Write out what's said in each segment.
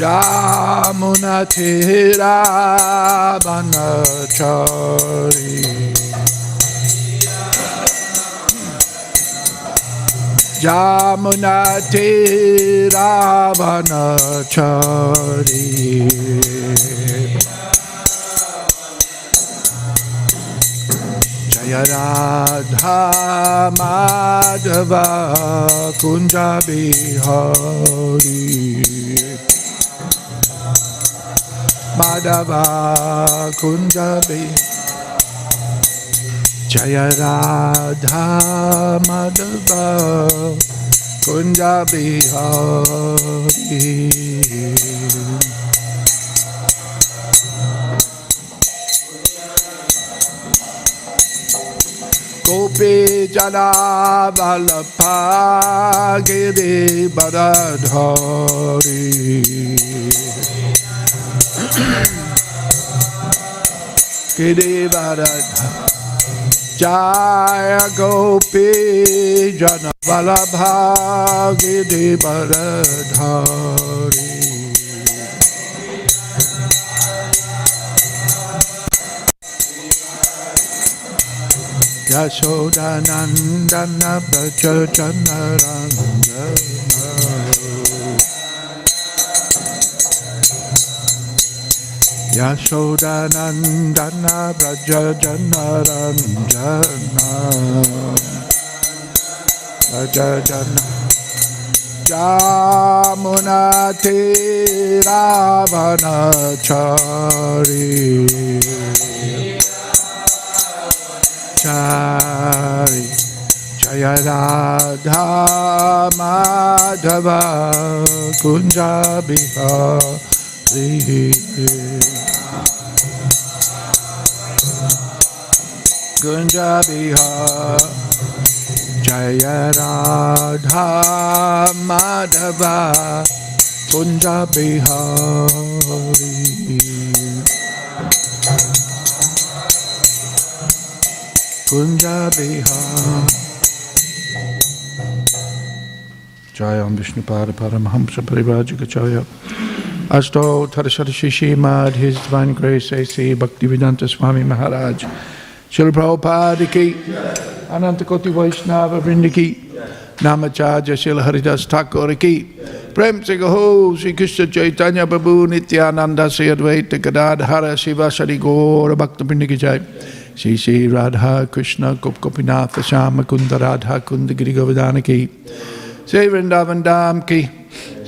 Jamunatiravanachari Jamunatiravanachari Jaya Radha Madhava Kunja Bihari Madhava Kunja Bihari Jaya Radha Madhava Kunja Bihari Gopi Jana Valapa Giri Baradhari Giri Baradhari Jaya Gopi Jana Valabha Giri Baradhari Yashodanandana Braja Yashodanandana Braja Janaranjana Braja Jana Jamunati Ravanachari Chari Jaya Madhava Kunja Bihari Kunja Bihari Jaya Radha Madhava Kunja Bihari. Kunja Bihar. Jaya Om Vishnu Pada Paramahamsa Parivajika Jaya Asto Tarasara Shishi Mad His Divine Grace A.C. Bhaktivedanta Swami Maharaj Srila Prabhupada ki Ananta Koti Vaishnava Vrinda ki Namacharya Srila Haridas Thakur ki Prem se Sri Krishna Chaitanya Prabhu Nityananda Sri Advaita Gadadhara Shiva Sari Gaura Bhakta Vrinda Jai Shri Shri Radha Krishna Gop Gopinath Shyama Kunda Radha Kunda Giri Govardhana ki Shri Vrindavan Dham ki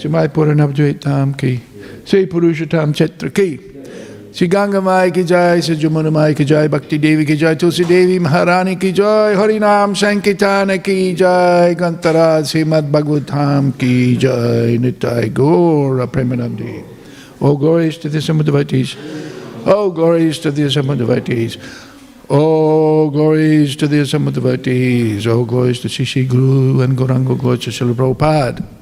Dham ki Shri Purushotam Chetra ki Shri Ganga Mai ki Jai Shri Jamuna Mai ki Jai Bhakti Devi ki Jai Tulsi Devi Maharani ki Jai Harinam Sankirtana ki Jai Gantara Srimad Bhagavatam ki Jai Nitai Gaura Premanandi Oh glories to the Assembled devotees Oh glories to the Assembled devotees Oh, glories to the assembled devotees. Oh, glories to Shishi Guru and Gauranga Glories to Srila Prabhupada.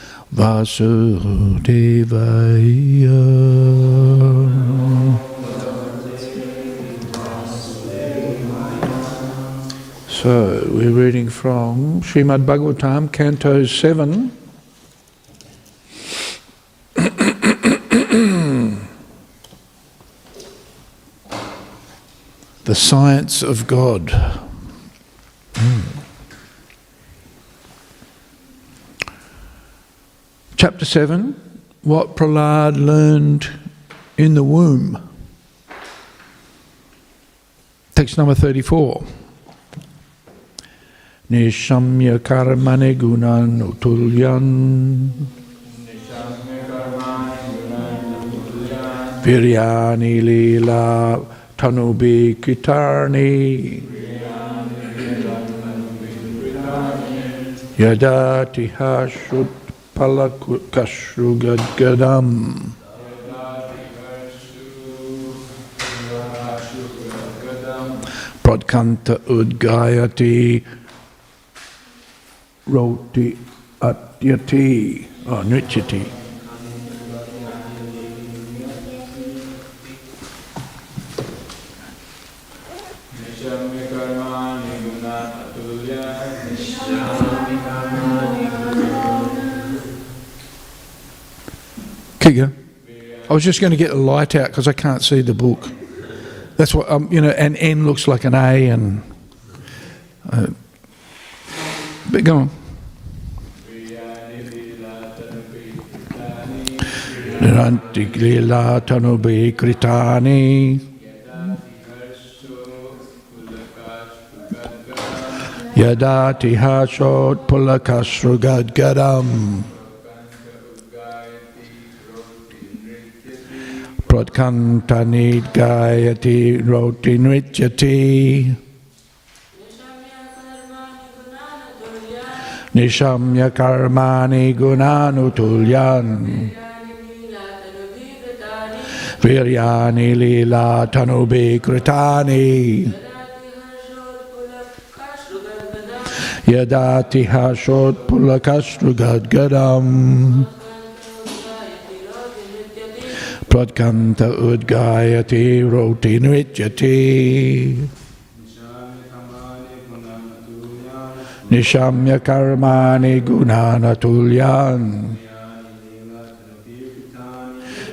So, we're reading from Srimad Bhagavatam, Canto 7. the science of God. Mm. Chapter 7 what Prahlad learned in the womb. Text number 34. Nishamya karmane gunan utulyan Viryani lila tanubi kitarni Yadati hashut palakashrugadgadam Pradkanta udgayati roti atyati ah, or nrityati. I was just going to get the light out because I can't see the book. That's what, um, you know, an N looks like an A and. Uh, but go on. Yadati hashot. Pulakasrugadgadam pradkantanid gayati roti nrityati nishamya karmani gunanutulyan viryani lila tanubi kritani yadati hashot pulakasrugadgadam pradkanta udgayati roti nrityati nishamya karmani gunanatulyan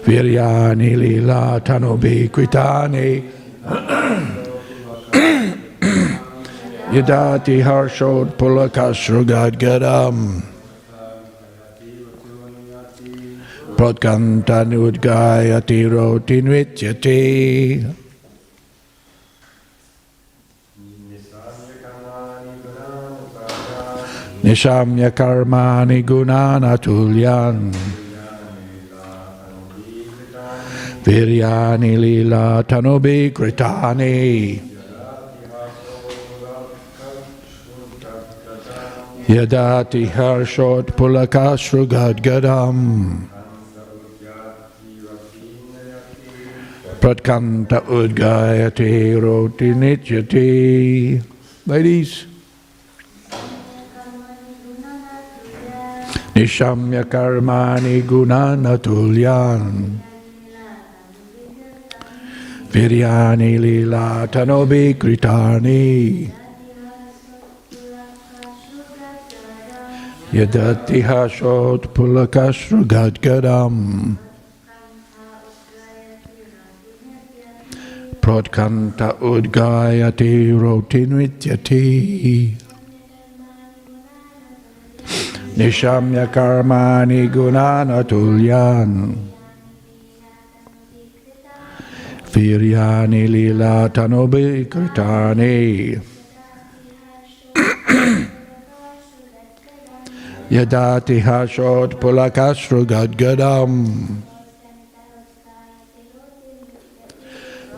viryani lila tanubi kritani yadati harshot pulakasrugadgadam pradkantanudgayati roti nrityati nishamya karmani gunanatulyan viryani lila tanubi kritani yadati harshot pulakasrugadgadam pratkanta udgayati roti nityati ladies nishamya karmani gunanatulyan viryani lila tanobi kritani yadati hashot pulakasrugadgadam pradkanta udgayati roti nrityati nishamya karmani gunanatulyan viryani lila tanobi yadati hashot pulakasrugadgadam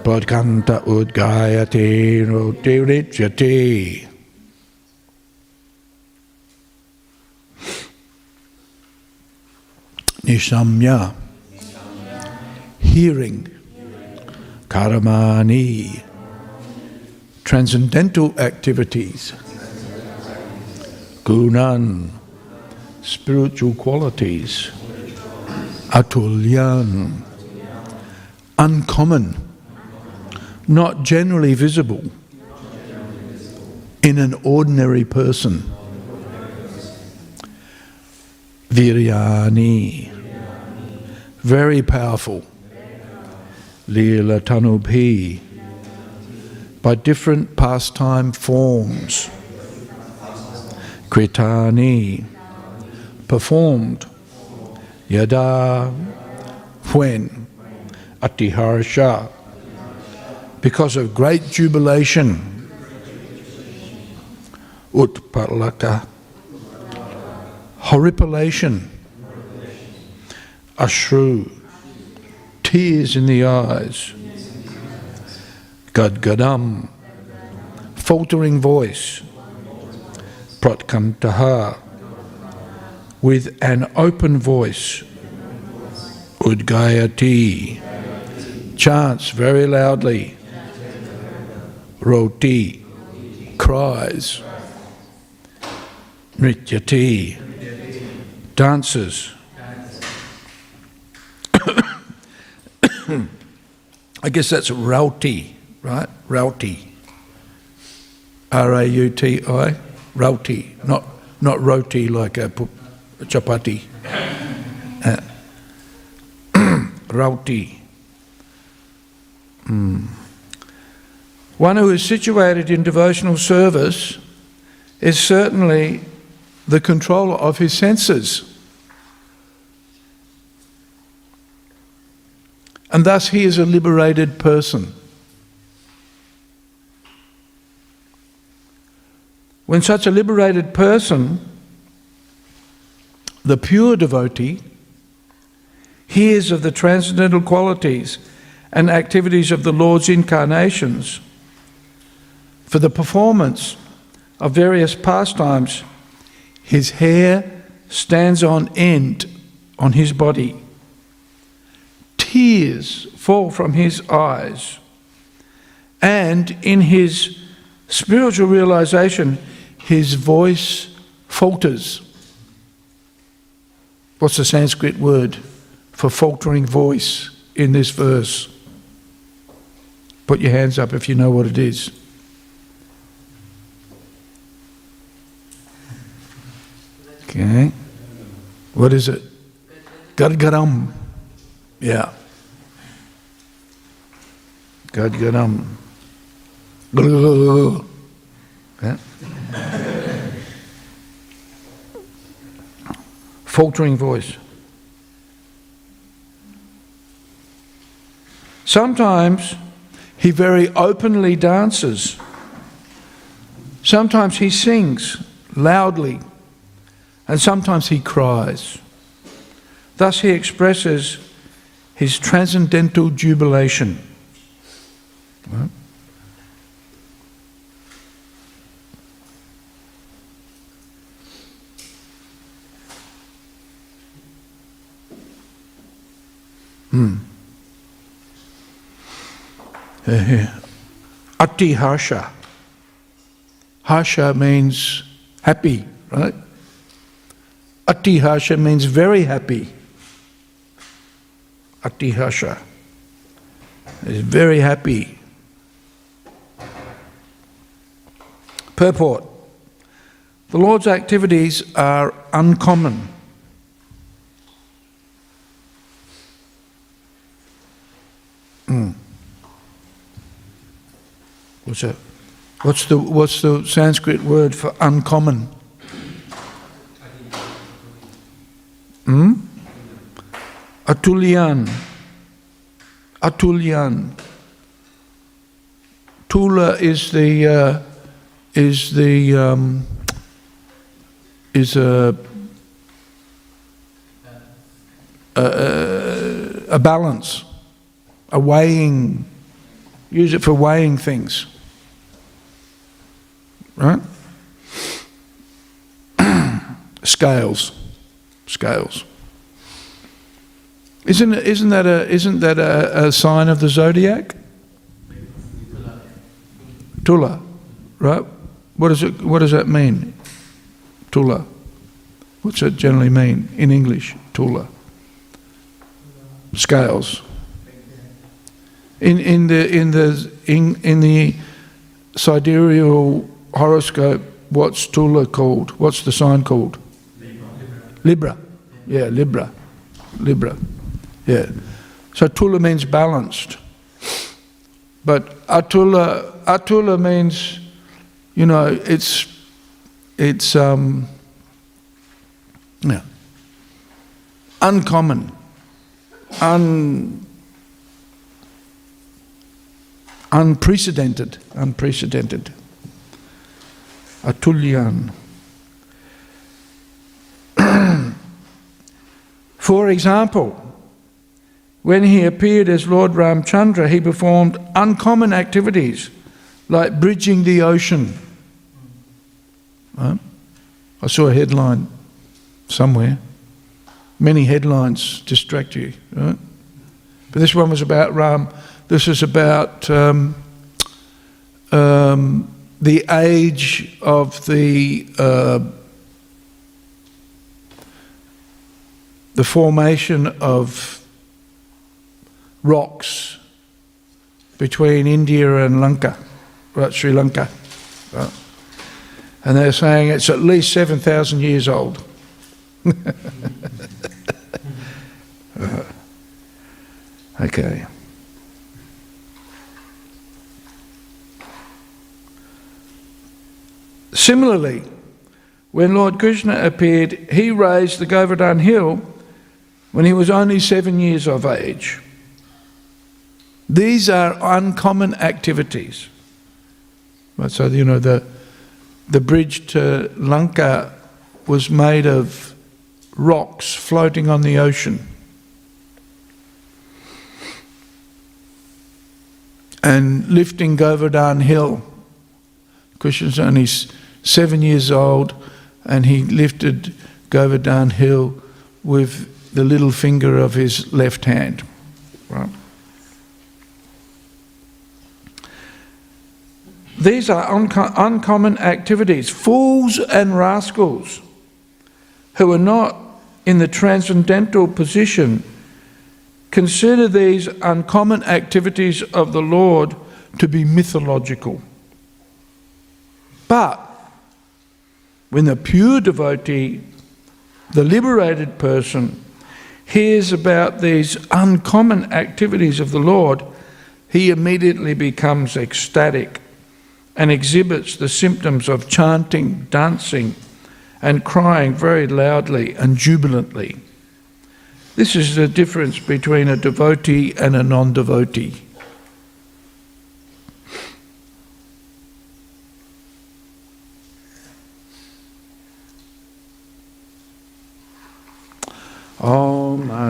pradkanta udgayati roti nrityati Nishamya. Hearing. Karamani. Transcendental activities. Gunan. Spiritual qualities. Atulyan. Uncommon. Not generally visible in an ordinary person. Viryani. Very powerful. Leela Tanubhi. By different pastime forms. Kritani. Performed. Yada, when, Atiharsha, because of great jubilation, Utpalaka, horripilation, Ashru, tears in the eyes, Gadgadam, faltering voice, Pratkamtaha, with an open voice, Udgayati, chants very loudly, Roti, cries, Nrityati, dances. I guess that's Rauti, right? Rauti. R A U T I, Rauti, not, not roti like a, a chapati. Uh, Rauti. Mm. One who is situated in devotional service is certainly the controller of his senses. And thus he is a liberated person. When such a liberated person, the pure devotee, hears of the transcendental qualities and activities of the Lord's incarnations for the performance of various pastimes, his hair stands on end on his body. Tears fall from his eyes. And in his spiritual realization, his voice falters. What's the Sanskrit word for faltering voice in this verse? Put your hands up if you know what it is. Okay. What is it? Gadgaram. Yeah. Gadgaram. Yeah. Faltering voice. Sometimes he very openly dances. Sometimes he sings loudly. And sometimes he cries. Thus he expresses his transcendental jubilation. Right? Hmm. Uh, here. Ati Harsha. Harsha means happy, right? Ati Harsha means very happy. Ati Harsha is very happy. Purport The Lord's activities are uncommon. Hmm. What's that? What's the, what's the Sanskrit word for uncommon? Hmm? Atulyan. Atulyan. Tula is the uh, is the um, is a a, a balance, a weighing. Use it for weighing things, right? Scales, scales. Isn't, isn't that, a, isn't that a, a sign of the zodiac? Tula, right? What does, it, what does that mean? Tula. What's it generally mean in English? Tula. Scales. In, in the, in the, in, in the sidereal horoscope, what's Tula called? What's the sign called? Libra. Yeah, Libra. Libra. Yeah. So Tula means balanced. But Atula, Atula means, you know, it's, it's, um, yeah. uncommon, un, unprecedented, unprecedented. Atulyan. For example, when he appeared as Lord Ramchandra, he performed uncommon activities like bridging the ocean. Right? I saw a headline somewhere. Many headlines distract you, right? But this one was about Ram. This is about um, um, the age of the uh, the formation of rocks between India and Lanka, right, Sri Lanka. Right? And they're saying it's at least 7,000 years old. Uh, okay. Similarly, when Lord Krishna appeared, he raised the Govardhan Hill when he was only seven years of age. These are uncommon activities. So, you know, the, the bridge to Lanka was made of rocks floating on the ocean. And lifting Govardhan Hill. Krishna's only seven years old, and he lifted Govardhan Hill with the little finger of his left hand. Right? These are unco- uncommon activities. Fools and rascals who are not in the transcendental position consider these uncommon activities of the Lord to be mythological. But when the pure devotee, the liberated person, hears about these uncommon activities of the Lord, he immediately becomes ecstatic and exhibits the symptoms of chanting, dancing, and crying very loudly and jubilantly. This is the difference between a devotee and a non devotee.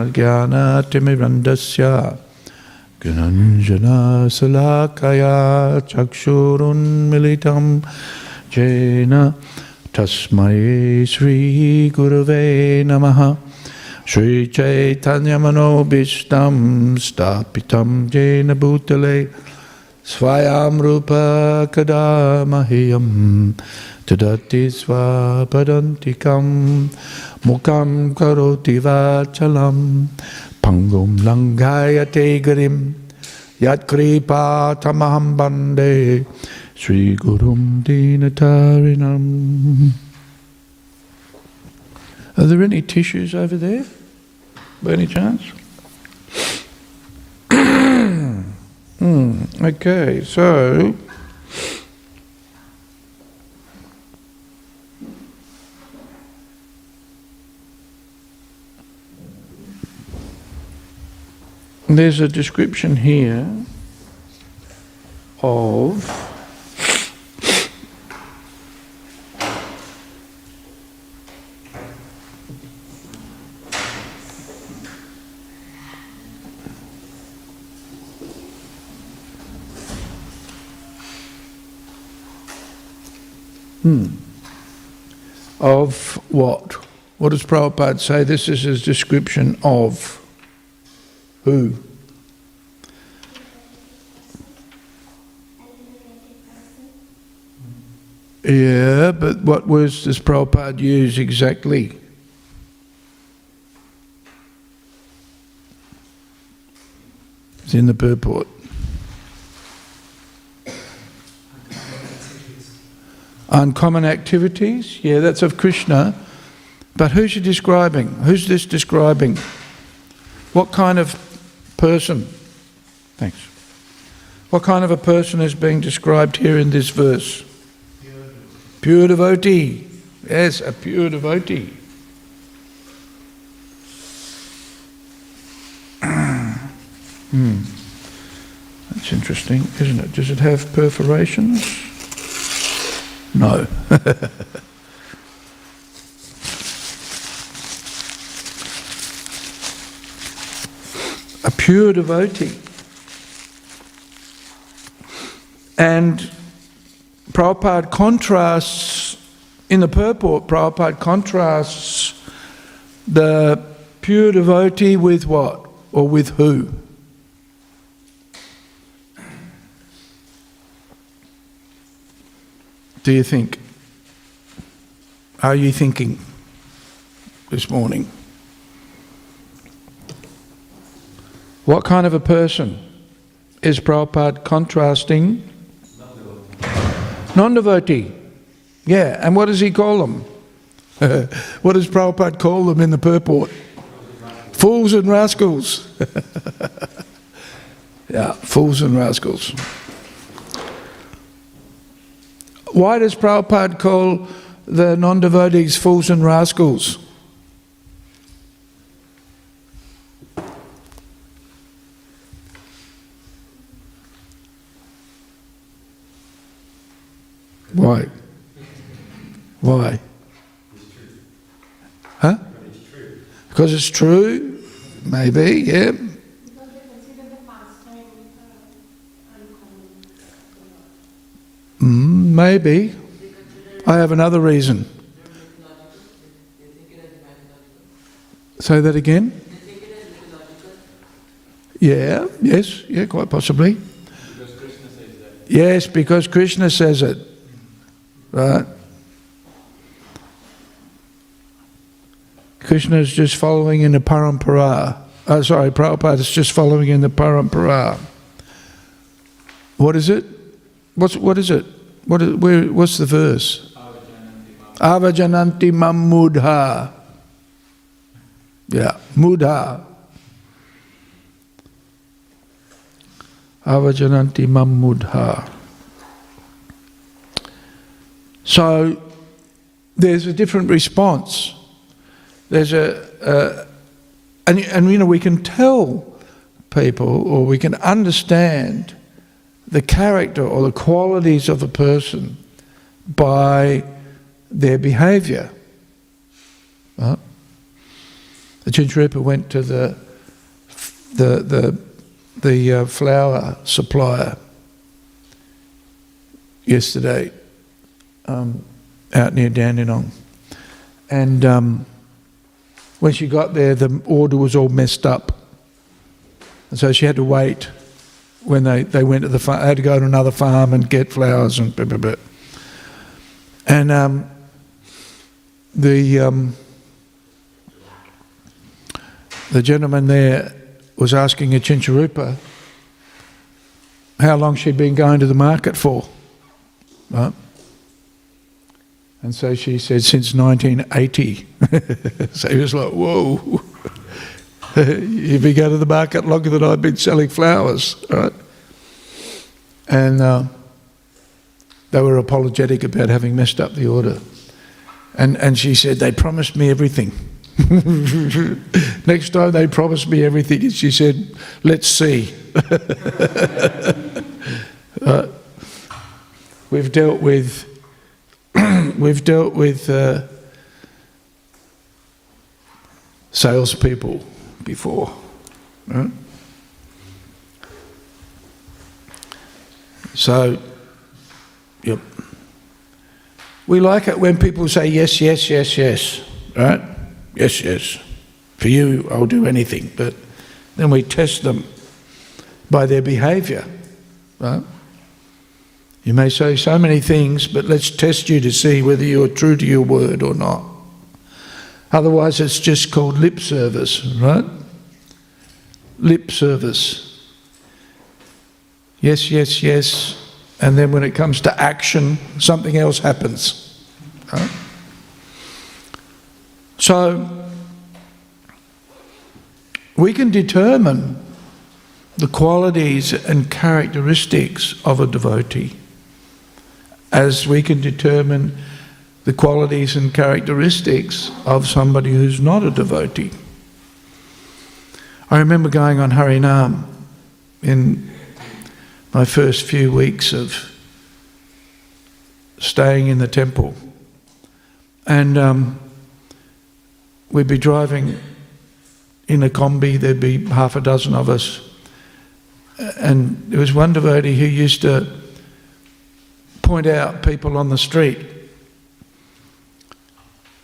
ॐ अज्ञानतिमिरन्दस्य ज्ञानञ्जनशलाकया चक्षुरुन्मिलितं येन तस्मै श्रीगुरवे नमः श्रीचैतन्यमनोभीष्टं स्थापितं येन भूतले Svayamrupa kadamahiyam tadati swapadantikam mukam karoti vachalam pangum langhayate garim yat kripa tamaham bande sri gurum dinatarinam Are there any tissues over there by any chance? Hmm, okay, so. There's a description here of Hmm. of what? What does Prabhupada say? This is his description of who? Yeah, but what words does Prabhupada use exactly? It's in the purport. Uncommon activities? Yeah, that's of Krishna. But who's he describing? Who's this describing? What kind of person? Thanks. What kind of a person is being described here in this verse? Pure devotee. Yes, a pure devotee. Hmm. That's interesting, isn't it? Does it have perforations? No. A pure devotee. And Prabhupada contrasts, in the purport, Prabhupada contrasts the pure devotee with what? Or with who? Do you think? Are you thinking this morning? What kind of a person is Prabhupada contrasting? Non devotee. Yeah, and what does he call them? what does Prabhupada call them in the purport? Fools and rascals. yeah, fools and rascals. Why does Prabhupada call the non devotees fools and rascals? Why? Why? Huh? Because it's true? Maybe, yeah. Because they consider the pastime uh, uncommon. Mm, maybe. I have another reason. Say that again? Yeah, yes, yeah, quite possibly. Yes, because Krishna says it. Right? Krishna is just following in the parampara. Uh, sorry, Prabhupada is just following in the parampara. What is it? What's, what is it? What is, where, what's the verse? Avajananti ma. Mamudha. Yeah, mudha. Avajananti mamudha. So there's a different response. There's a, a and, and you know, we can tell people or we can understand the character or the qualities of a person by their behavior. Right? The Chinchrupa went to the the the the uh, flower supplier yesterday um, out near Dandenong, and um, when she got there, the order was all messed up, and so she had to wait. When they, they went to the farm, had to go to another farm and get flowers and blah, blah, blah. And um, the um, the gentleman there was asking a Chincharupa how long she'd been going to the market for. Right? And so she said, since 1980. so he was like, whoa. You've been going to the market longer than I've been selling flowers, right? And uh, they were apologetic about having messed up the order. And, and she said, they promised me everything. Next time they promised me everything, and she said, let's see. Uh, we've dealt with we've dealt with uh, salespeople before. Right? So, yep. We like it when people say yes, yes, yes, yes, right? Yes, yes. For you, I'll do anything. But then we test them by their behavior, right? You may say so many things, but let's test you to see whether you're true to your word or not. Otherwise, it's just called lip service, right? Lip service. Yes, yes, yes. And then when it comes to action, something else happens. Right? So, we can determine the qualities and characteristics of a devotee as we can determine the qualities and characteristics of somebody who's not a devotee. I remember going on Harinam in my first few weeks of staying in the temple. And um, we'd be driving in a combi, there'd be half a dozen of us. And there was one devotee who used to point out people on the street.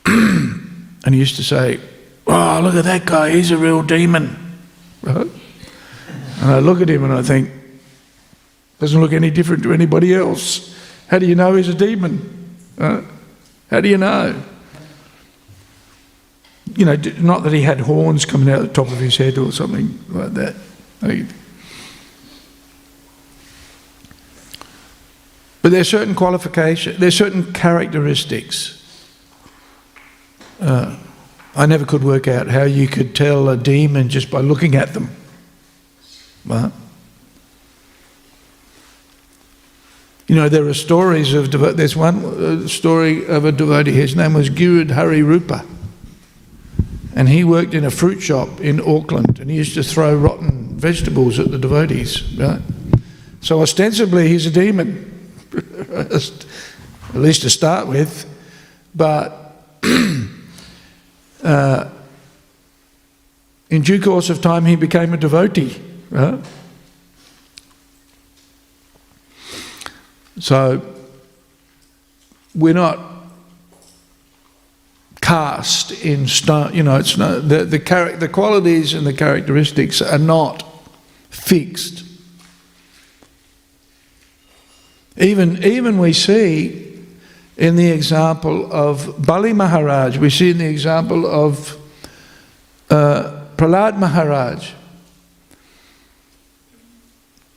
and he used to say, Oh, look at that guy, he's a real demon. Right? And I look at him and I think, doesn't look any different to anybody else. How do you know he's a demon? Right? How do you know? You know, not that he had horns coming out the top of his head or something like that. But there's certain qualifications, there's certain characteristics. Uh, I never could work out how you could tell a demon just by looking at them. Right? You know, there are stories of, there's one uh, story of a devotee, his name was Gurud Hari Rupa. And he worked in a fruit shop in Auckland and he used to throw rotten vegetables at the devotees, right? So ostensibly he's a demon, at least to start with. But uh, in due course of time, he became a devotee, right? So we're not cast in stone. You know, it's the the, charac- the qualities and the characteristics are not fixed. Even even we see in the example of Bali Maharaj, we see in the example of uh, Prahlad Maharaj.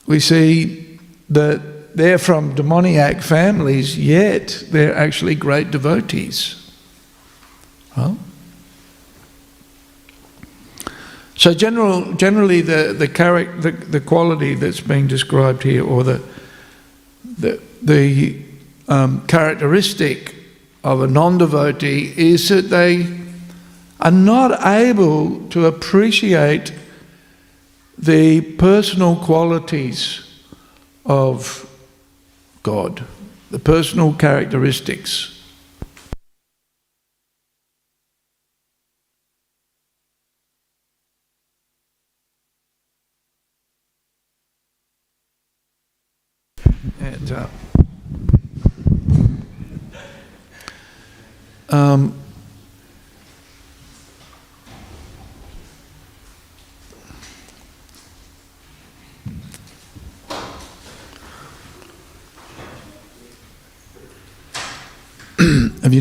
We see that they're from demoniac families, yet they're actually great devotees. So general, generally, the the, the the quality that's being described here, or the the the um, characteristic of a non-devotee, is that they are not able to appreciate the personal qualities of God, the personal characteristics. And, uh, um,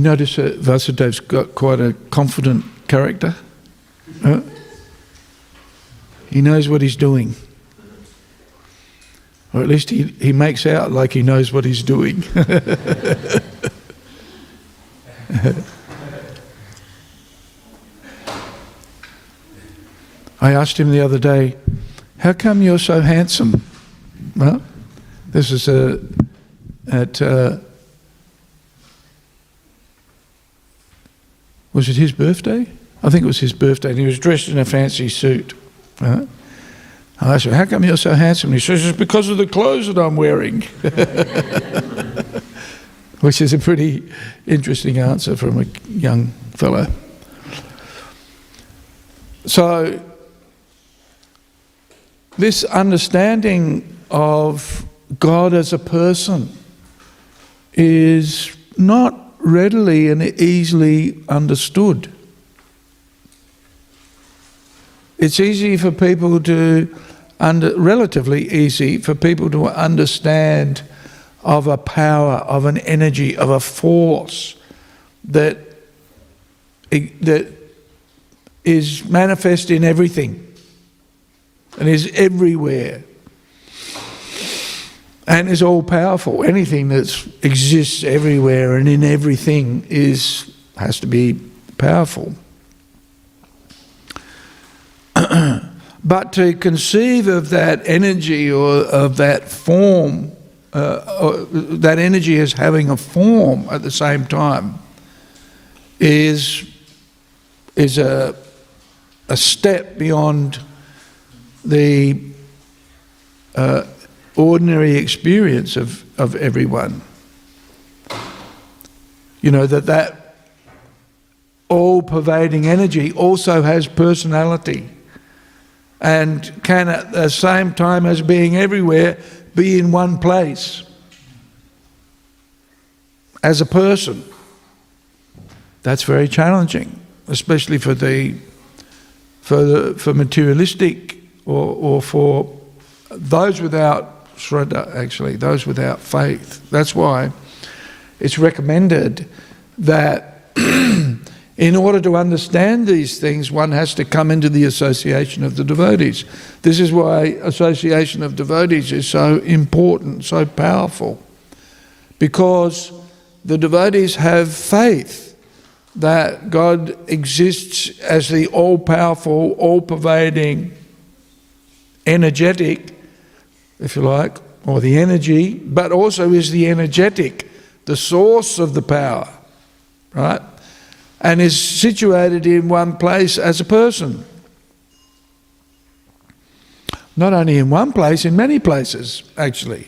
Noticed that Vasudev's got quite a confident character? Huh? He knows what he's doing. Or at least he, he makes out like he knows what he's doing. I asked him the other day, How come you're so handsome? Well, this is a, at. Uh, Was it his birthday? I think it was his birthday, and he was dressed in a fancy suit. Right? I said, How come you're so handsome? He says, It's because of the clothes that I'm wearing. Which is a pretty interesting answer from a young fellow. So, this understanding of God as a person is not readily and easily understood. It's easy for people to, under, relatively easy for people to understand of a power, of an energy, of a force that, that is manifest in everything and is everywhere and is all powerful. Anything that exists everywhere and in everything is has to be powerful. but to conceive of that energy or of that form, uh, that energy as having a form at the same time, is is a a step beyond the uh, ordinary experience of, of everyone. You know, that that all pervading energy also has personality and can at the same time as being everywhere be in one place as a person. That's very challenging, especially for the for the, for materialistic or, or for those without shraddha, uh, actually, those without faith. That's why it's recommended that in order to understand these things, one has to come into the association of the devotees. This is why association of devotees is so important, so powerful, because the devotees have faith that God exists as the all powerful, all pervading, energetic, if you like, or the energy, but also is the energetic, the source of the power, right? And is situated in one place as a person. Not only in one place, in many places, actually.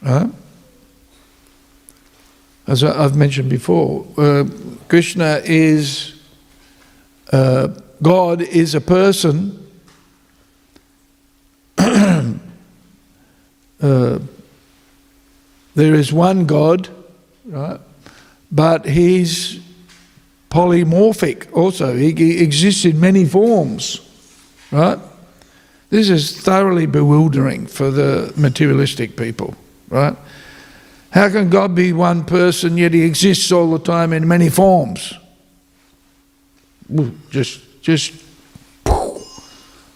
Right? As I've mentioned before, uh, Krishna is, uh, God is a person. Uh, there is one God, right? But he's polymorphic also. He, he exists in many forms, right? This is thoroughly bewildering for the materialistic people, right? How can God be one person yet he exists all the time in many forms? Just, just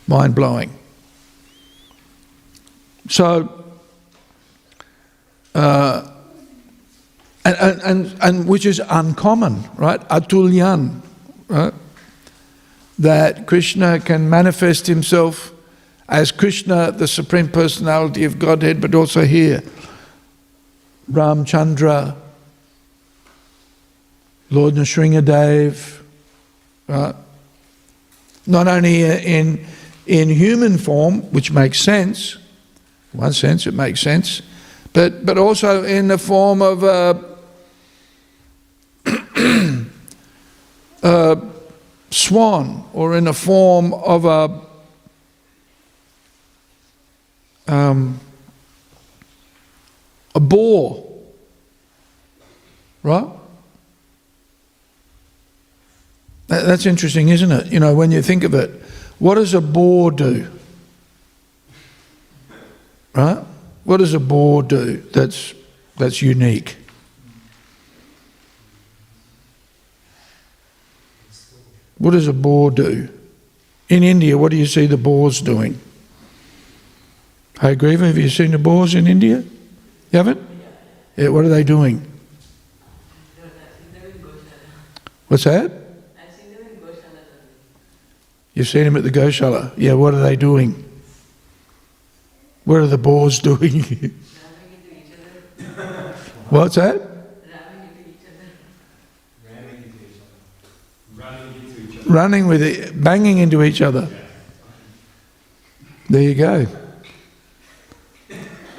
mind blowing. So, uh, and, and, and, which is uncommon, right? Atulyan, right? That Krishna can manifest himself as Krishna, the Supreme Personality of Godhead, but also here. Ramchandra, Lord Nrsingadev, right? Not only in, in human form, which makes sense, in one sense it makes sense, but, but also in the form of a, a swan or in the form of a um, a boar, right? That- That's interesting, isn't it? You know, when you think of it, what does a boar do? Right? What does a boar do that's, that's unique? What does a boar do? In India, what do you see the boars doing? Hey, Griever, have you seen the boars in India? You haven't? Yeah, what are they doing? What's that? I think they're in Goshala. You've seen them at the Goshala. Yeah, what are they doing? What are the boars doing? What's that? Running with it, banging into each other. There you go.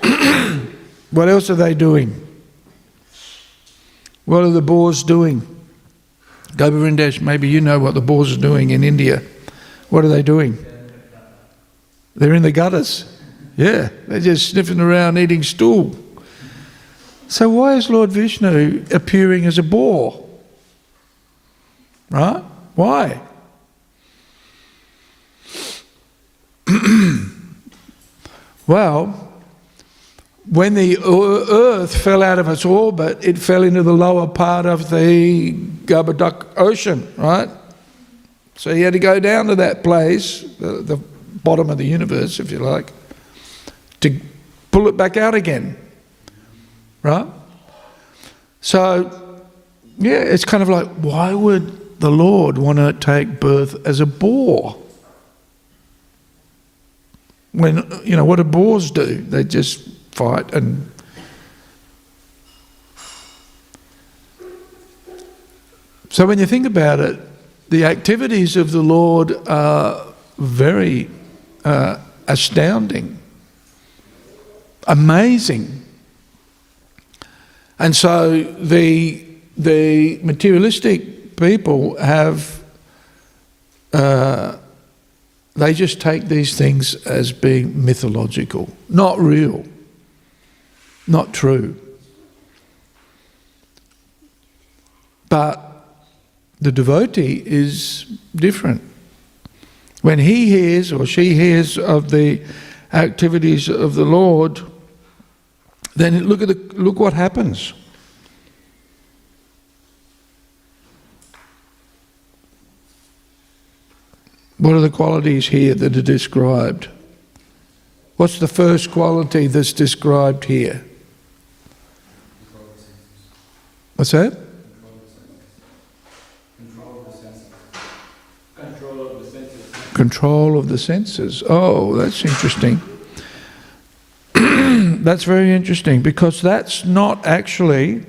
what else are they doing? What are the boars doing? Govindesh, maybe you know what the boars are doing in India. What are they doing? They're in the gutters. Yeah, they're just sniffing around eating stool. So why is Lord Vishnu appearing as a boar? Right? Why? well, when the Earth fell out of its orbit, it fell into the lower part of the Garbhodaka Ocean, right? So he had to go down to that place, the, the bottom of the universe, if you like, pull it back out again, right? So, yeah, it's kind of like, why would the Lord want to take birth as a boar? When, you know, what do boars do? They just fight and. So when you think about it, the activities of the Lord are very uh, astounding, amazing. And so the, the materialistic people have, uh, they just take these things as being mythological, not real, not true. But the devotee is different. When he hears or she hears of the activities of the Lord, then look at the, look what happens. What are the qualities here that are described? What's the first quality that's described here? What's that? Control of the senses. Control of the senses. Oh, that's interesting. that's very interesting because that's not actually.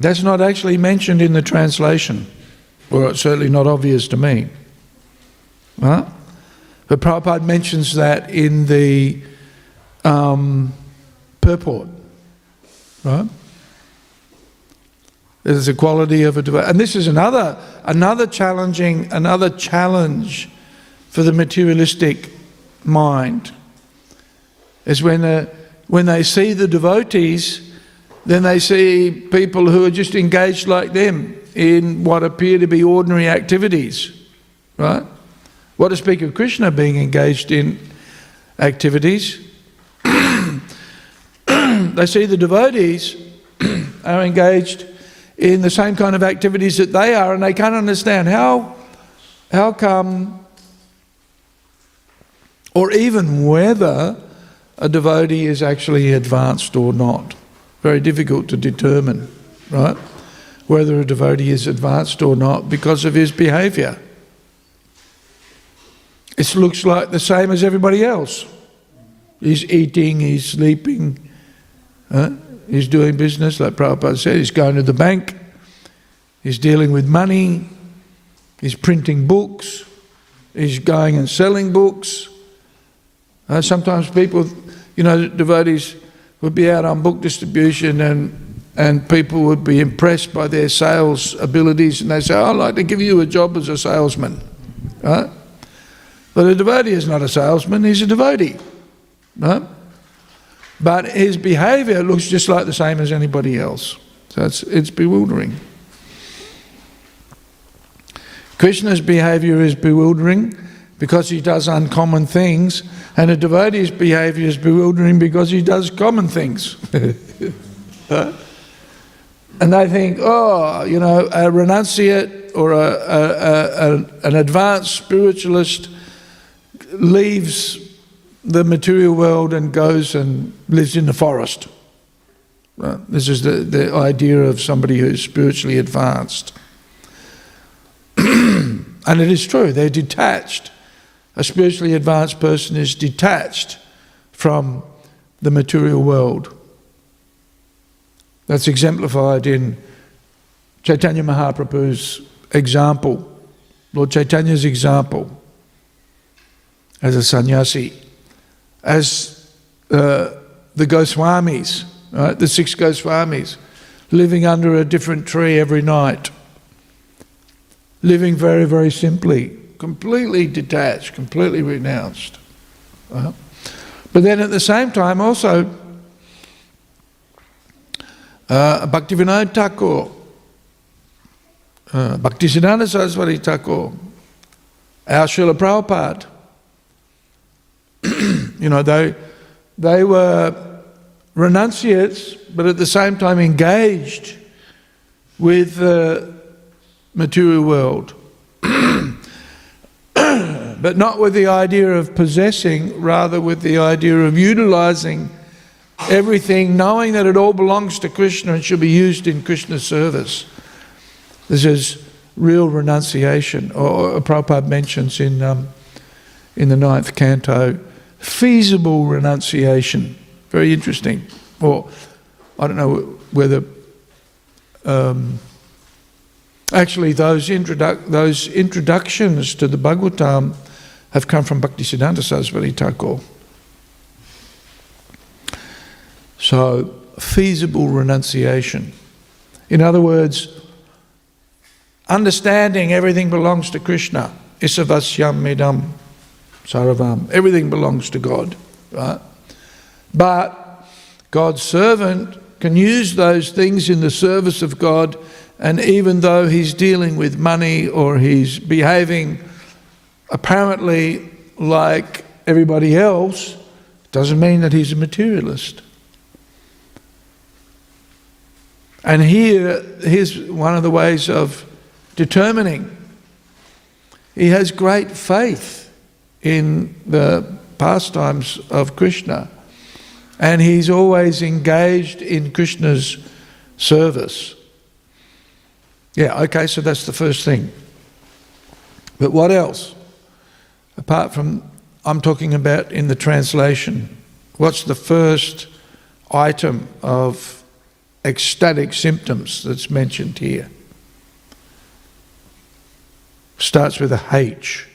That's not actually mentioned in the translation, or it's certainly not obvious to me. Right? But Prabhupada mentions that in the um, purport, right? There's a quality of a and this is another another challenging another challenge for the materialistic mind. Is when when they see the devotees, then they see people who are just engaged like them in what appear to be ordinary activities, right? What to speak of Krishna being engaged in activities? they see the devotees are engaged in the same kind of activities that they are, and they can't understand how, how come, or even whether a devotee is actually advanced or not. Very difficult to determine, right? Whether a devotee is advanced or not because of his behavior. It looks like the same as everybody else. He's eating, he's sleeping, huh? He's doing business, like Prabhupada said, he's going to the bank, he's dealing with money, he's printing books, he's going and selling books. Uh, sometimes people, you know, devotees would be out on book distribution and, and people would be impressed by their sales abilities and they say, oh, I'd like to give you a job as a salesman. Right? But a devotee is not a salesman, he's a devotee. Right? But his behavior looks just like the same as anybody else. So it's, it's bewildering. Krishna's behavior is bewildering because he does uncommon things, and a devotee's behavior is bewildering because he does common things. And they think, oh, you know, a renunciate or a, a, a, an advanced spiritualist leaves the material world and goes and lives in the forest. Right? This is the, the idea of somebody who's spiritually advanced. and it is true, they're detached. A spiritually advanced person is detached from the material world. That's exemplified in Chaitanya Mahaprabhu's example, Lord Chaitanya's example as a sannyasi, as uh, the Goswamis, right, the six Goswamis, living under a different tree every night, living very, very simply, completely detached, completely renounced. But then at the same time, also, uh, Bhaktivinoda Thakur, uh, Bhaktisiddhanta Saraswati Thakur, our Srila Prabhupada, you know, they, they were renunciates, but at the same time engaged with the material world. but not with the idea of possessing, rather with the idea of utilizing everything, knowing that it all belongs to Krishna and should be used in Krishna's service. This is real renunciation, or, or Prabhupada mentions in, um, in the ninth canto feasible renunciation. Very interesting. Or I don't know whether um, Actually, those, those introductions to the Bhagavatam have come from Bhaktisiddhanta Saraswati Thakur. So, feasible renunciation. In other words, understanding everything belongs to Krishna. Isavasyam medam saravam. Everything belongs to God, right? But God's servant can use those things in the service of God, and even though he's dealing with money or he's behaving apparently like everybody else, doesn't mean that he's a materialist. And here, here's one of the ways of determining. He has great faith in the pastimes of Krishna, and he's always engaged in Krishna's service. Yeah, okay, so that's the first thing. But what else? Apart from, I'm talking about in the translation, what's the first item of ecstatic symptoms that's mentioned here. Starts with a H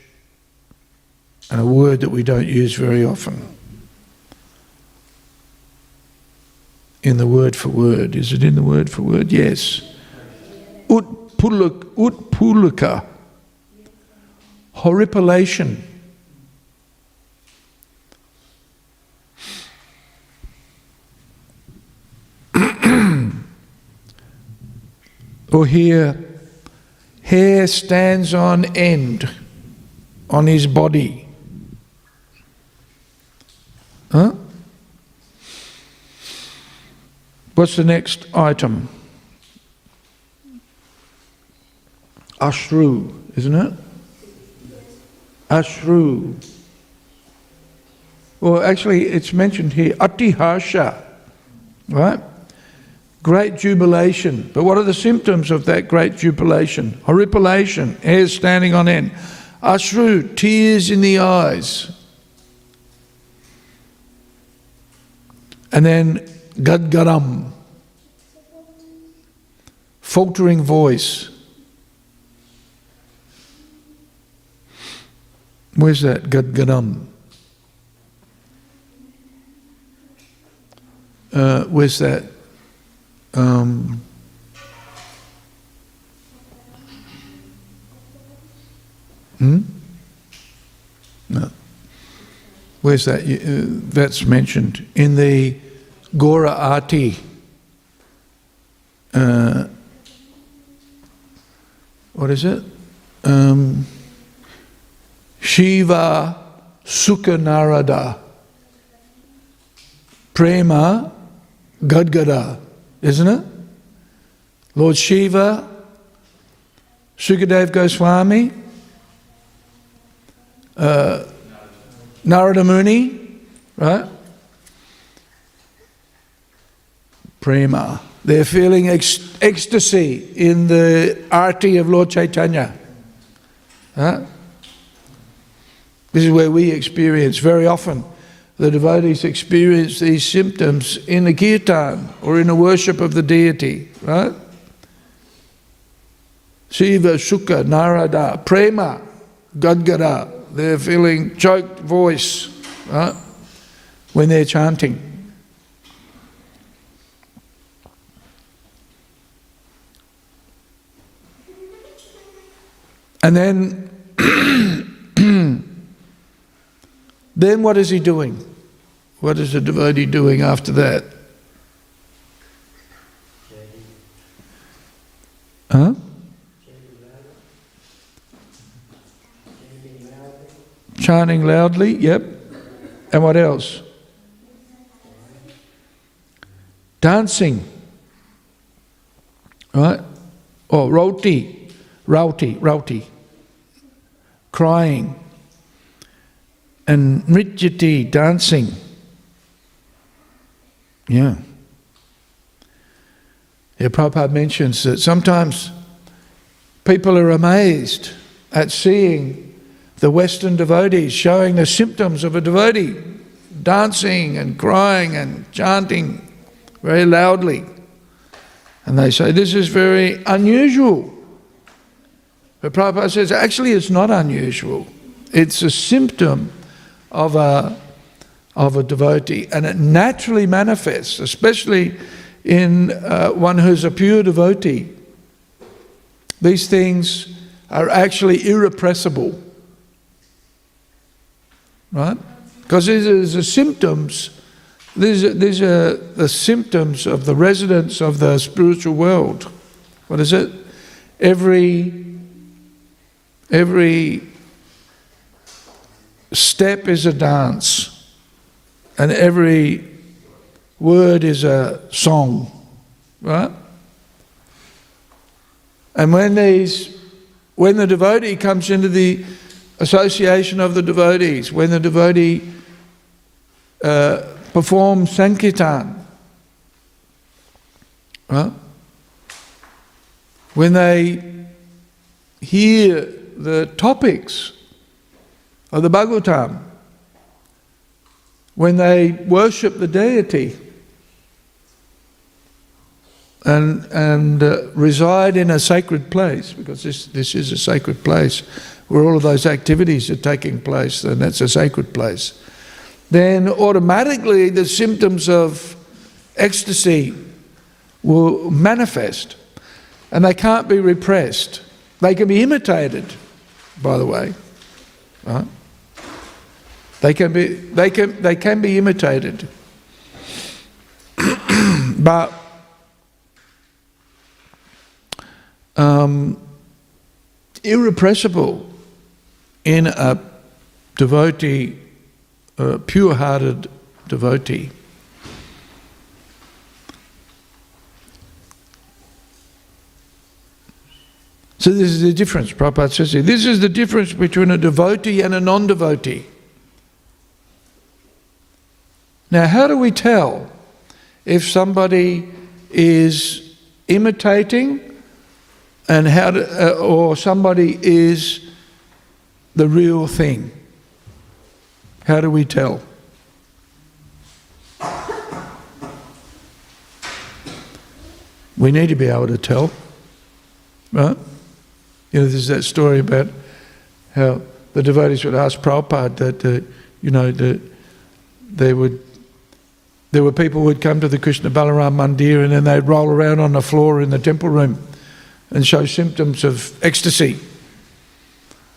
and a word that we don't use very often. In the word for word. Is it in the word for word? Yes. Utpulika. Horripilation. or here, hair stands on end on his body. Huh? What's the next item? Ashru, isn't it? Ashru. Well, actually, it's mentioned here, Atihasha, right? Great jubilation. But what are the symptoms of that great jubilation? Horripilation, hair standing on end. Ashru, tears in the eyes. And then Gadgaram, faltering voice. Where's that Gadgaram? Uh, where's that? Um, hmm? No. Where's that? Uh, that's mentioned in the Gaura Arati. Uh, what is it? Um, Shiva Sukha Narada. Prema Gadgada isn't it? Lord Shiva, Sukadev Goswami, uh, Narada Muni, right? Prema. They're feeling ec- ecstasy in the arti of Lord Chaitanya. Huh? This is where we experience very often the devotees experience these symptoms in the kirtan or in the worship of the deity, right? Shiva, Sukha, Narada, Prema, Gadgada, they're feeling choked voice, right? When they're chanting. And then Then what is he doing? What is the devotee doing after that? Huh? Chanting loudly, yep. And what else? Dancing. Right? Oh, roti, rauti, rauti. Crying and nrityati, dancing. Yeah. Yeah, Prabhupada mentions that sometimes people are amazed at seeing the Western devotees showing the symptoms of a devotee, dancing and crying and chanting very loudly. And they say, This is very unusual. But Prabhupada says actually it's not unusual. It's a symptom of a, of a devotee, and it naturally manifests, especially in uh, one who's a pure devotee. These things are actually irrepressible, right? Because these are the symptoms, these are, these are the symptoms of the residents of the spiritual world. What is it? Every every step is a dance, and every word is a song, right? And when these, when the devotee comes into the association of the devotees, when the devotee uh, performs sankirtan? When they hear the topics of the Bhagavatam, when they worship the deity and, and uh, reside in a sacred place, because this, this is a sacred place where all of those activities are taking place, and that's a sacred place, then automatically the symptoms of ecstasy will manifest and they can't be repressed. They can be imitated, by the way. Right? They can be, they can, they can be imitated. but um, irrepressible in a devotee, a pure hearted devotee. So this is the difference, Prabhupada says. This is the difference between a devotee and a non-devotee. Now, how do we tell if somebody is imitating and how to, uh, or somebody is the real thing? How do we tell? We need to be able to tell, right? You know, there's that story about how the devotees would ask Prabhupada that, uh, you know, that they would, there were people who would come to the Krishna Balaram Mandir and then they'd roll around on the floor in the temple room and show symptoms of ecstasy.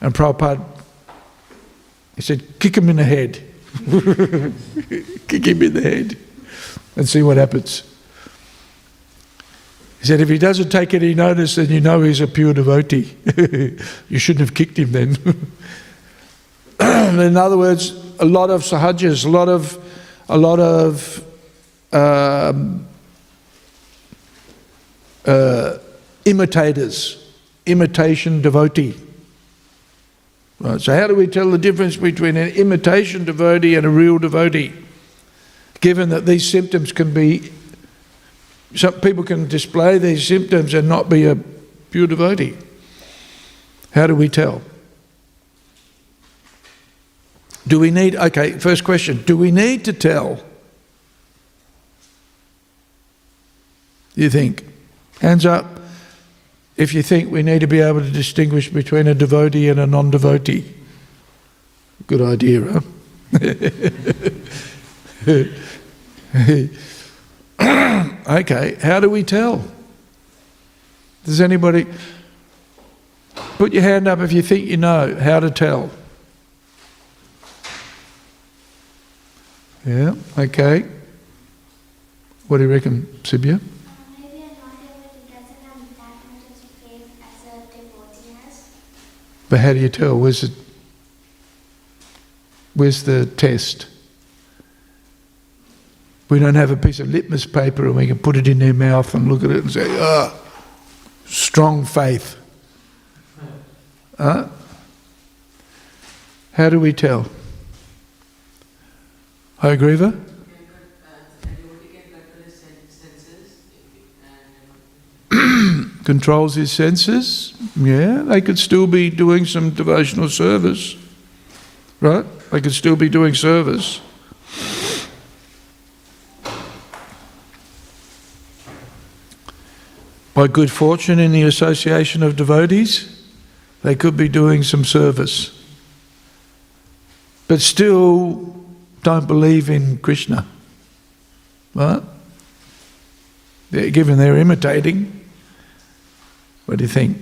And Prabhupada, he said, kick him in the head. kick him in the head and see what happens. He said, if he doesn't take any notice, then you know he's a pure devotee. you shouldn't have kicked him then. in other words, a lot of sahajas, a lot of, a lot of um, uh, imitators, imitation devotee. Right, so how do we tell the difference between an imitation devotee and a real devotee? Given that these symptoms can be some people can display these symptoms and not be a pure devotee. How do we tell? Do we need, okay, first question, do we need to tell? You think? Hands up if you think we need to be able to distinguish between a devotee and a non devotee. Good idea, huh? okay, how do we tell? Does anybody put your hand up if you think you know how to tell? Yeah, okay. What do you reckon, Sibya? Maybe I'm not able to doesn't have that much of faith as a devotee has. But how do you tell? Where's the, where's the test? We don't have a piece of litmus paper and we can put it in their mouth and look at it and say, ah, strong faith. Huh? How do we tell? I agree, Hagriva? Controls his senses? Yeah, they could still be doing some devotional service. Right? They could still be doing service. By good fortune in the association of devotees, They could be doing some service, but still don't believe in Krishna. Right? Given they're imitating, what do you think?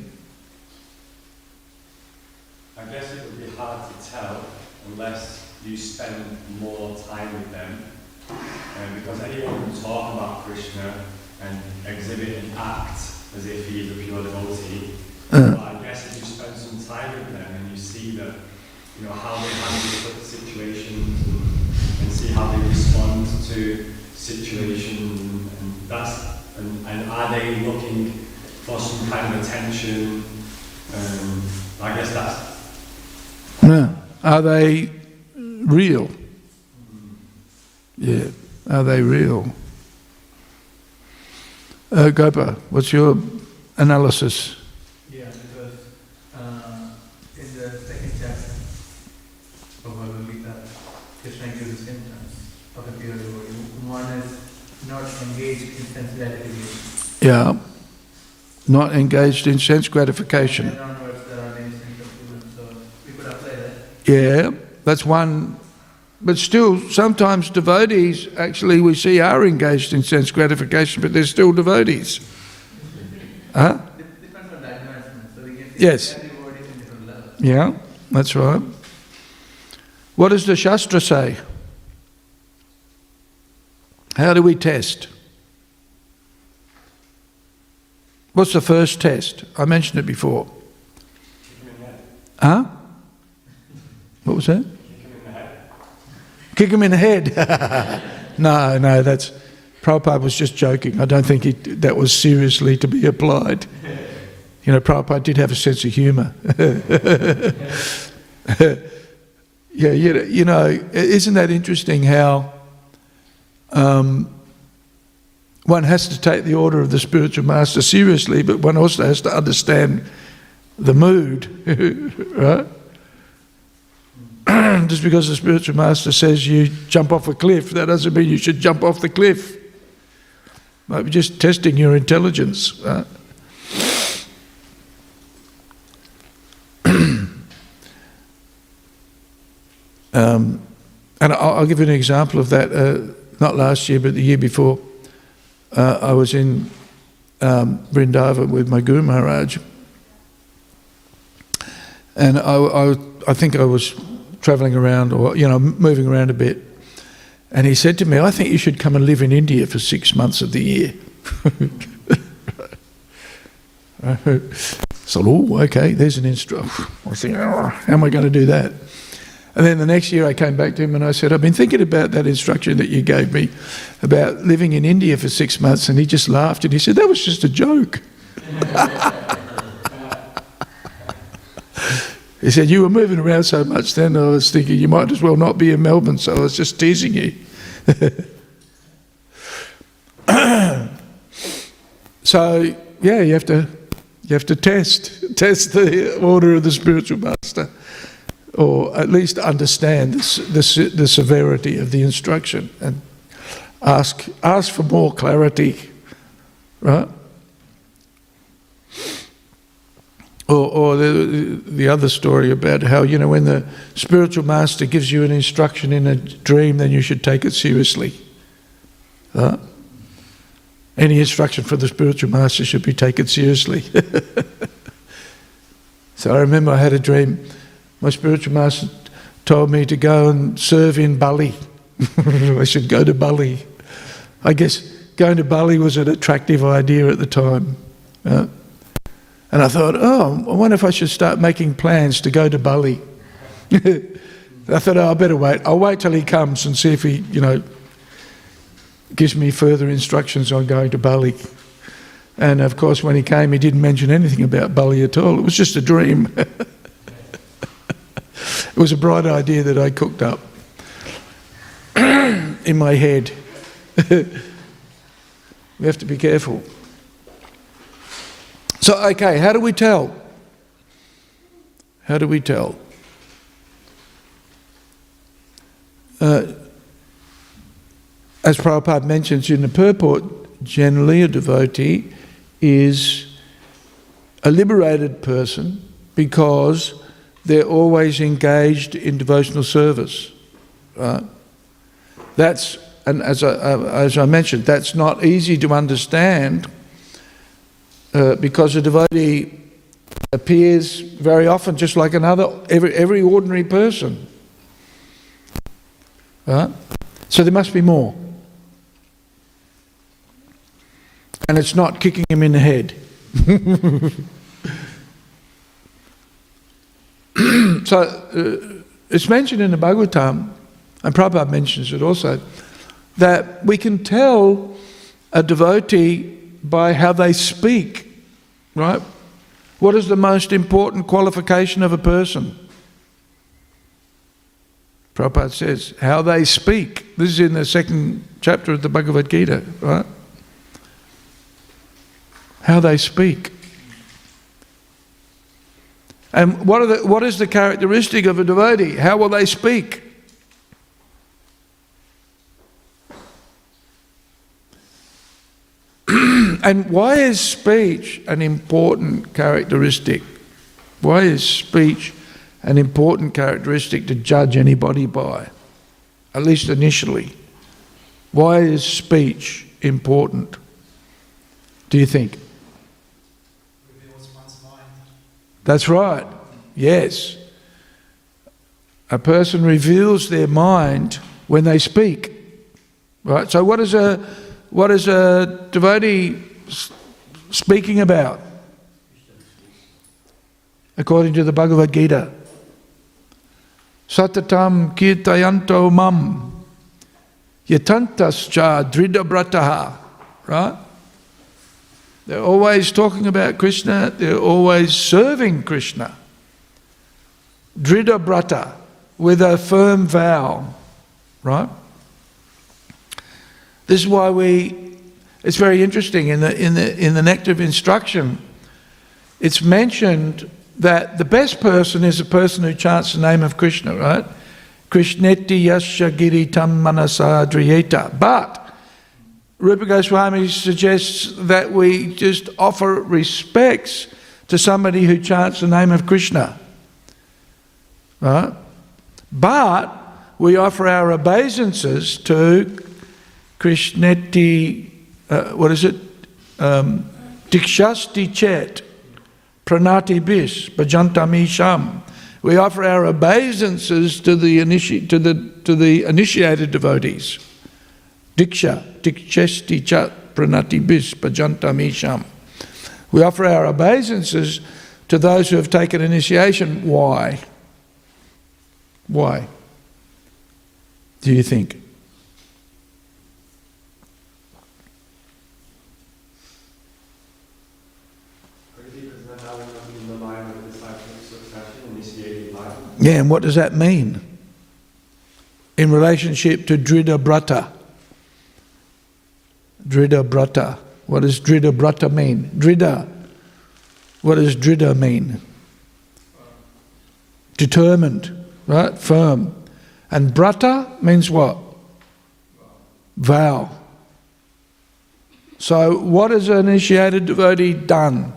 I guess it would be hard to tell unless you spend more time with them. Um, because anyone can talk about Krishna and and act as if he is a pure devotee. Uh. But I guess if you spend some time with them and you see that, you know, how they handle situations and, and see how they respond to situations and that's and, and are they looking for some kind of attention? Um, I guess that's No. Are they real? Yeah. Are they real? Uh, Gopa, what's your analysis? Yeah, because uh, in the second chapter of Bhagavad Gita, Krishna gives symptoms of a pure devotee. One is not engaged in sense gratification. Yeah. Not engaged in sense gratification. And onwards, there are many symptoms, so we could apply that. Yeah, that's one. But still, sometimes devotees, actually, we see are engaged in sense gratification, but they're still devotees. Huh? Yes. Yeah, that's right. What does the Shastra say? How do we test? What's the first test? I mentioned it before. Huh? What was that? Kick him in the head. no, no, that's. Prabhupada was just joking. I don't think he, that was seriously to be applied. You know, Prabhupada did have a sense of humour. yeah, you know, isn't that interesting how um, one has to take the order of the spiritual master seriously, but one also has to understand the mood, right? Just because the spiritual master says you jump off a cliff, that doesn't mean you should jump off the cliff. Might be just testing your intelligence. Right? Um, and I'll, I'll give you an example of that. Uh, not last year, but the year before. Uh, I was in um, Vrindavan with my Guru Maharaj. And I, I, I think I was travelling around or, you know, moving around a bit. And he said to me, I think you should come and live in India for six months of the year. so, oh, okay, there's an instruction. I think, how am I going to do that? And then the next year I came back to him and I said, I've been thinking about that instruction that you gave me about living in India for six months. And he just laughed and he said, That was just a joke. he said, You were moving around so much then, I was thinking you might as well not be in Melbourne. So I was just teasing you. so, yeah, you have to. You have to test, test the order of the spiritual master or at least understand the, the, the severity of the instruction and ask, ask for more clarity, right? Or, or the, the other story about how, you know, when the spiritual master gives you an instruction in a dream, then you should take it seriously. Any instruction from the spiritual master should be taken seriously. so I remember I had a dream my spiritual master told me to go and serve in Bali. I should go to Bali. I guess going to Bali was an attractive idea at the time. uh, and I thought, oh, I wonder if I should start making plans to go to Bali. I thought, oh, I better wait. I'll wait till he comes and see if he, you know, gives me further instructions on going to Bali. And of course, when he came, he didn't mention anything about Bali at all. It was just a dream. It was a bright idea that I cooked up in my head. we have to be careful. So, okay, how do we tell? How do we tell? Uh, as Prabhupada mentions in the purport, generally a devotee is a liberated person because they're always engaged in devotional service. Right? That's, and as I, uh, as I mentioned, that's not easy to understand uh, because a devotee appears very often just like another, every, every ordinary person. Right? So there must be more. And it's not kicking him in the head. so uh, it's mentioned in the Bhagavatam, and Prabhupada mentions it also, that we can tell a devotee by how they speak, right? What is the most important qualification of a person? Prabhupada says, how they speak. This is in the second chapter of the Bhagavad Gita, right? How they speak. And what, the, what is the characteristic of a devotee? How will they speak? And why is speech an important characteristic? Why is speech an important characteristic to judge anybody by? At least initially. Why is speech important? Do you think? That's right. Yes. A person reveals their mind when they speak. Right? So what is a what is a devotee speaking about? According to the Bhagavad Gita. Satatam kirtayanto mam yatantascha dridabrataha. Right? They're always talking about Krishna, they're always serving Krishna. Drida brata, with a firm vow, right? This is why we, it's very interesting in the, in the, in the Nectar of Instruction, it's mentioned that the best person is a person who chants the name of Krishna, right? Krishneti yasya giritam manasa. But Rupa Goswami suggests that we just offer respects to somebody who chants the name of Krishna. Right? But we offer our obeisances to Krishneti, uh, what is it? Um, Dikshasti Chet, Pranati Bis, Bhajantami Sham. We offer our obeisances to the, initi- to the, to the initiated devotees. Diksha, Dikshesti Chat, Pranati Bis, Bhajantami Sham. We offer our obeisances to those who have taken initiation. Why? Why? Do you think? Because then now we're in the line of the disciple succession, initiating life. Yeah, and what does that mean? In relationship to Drida Brata. Drida Brata. What does Drida Brata mean? Drida. What does Drida mean? Determined, right? Firm. And Brata means what? Vow. So, what has an initiated devotee done?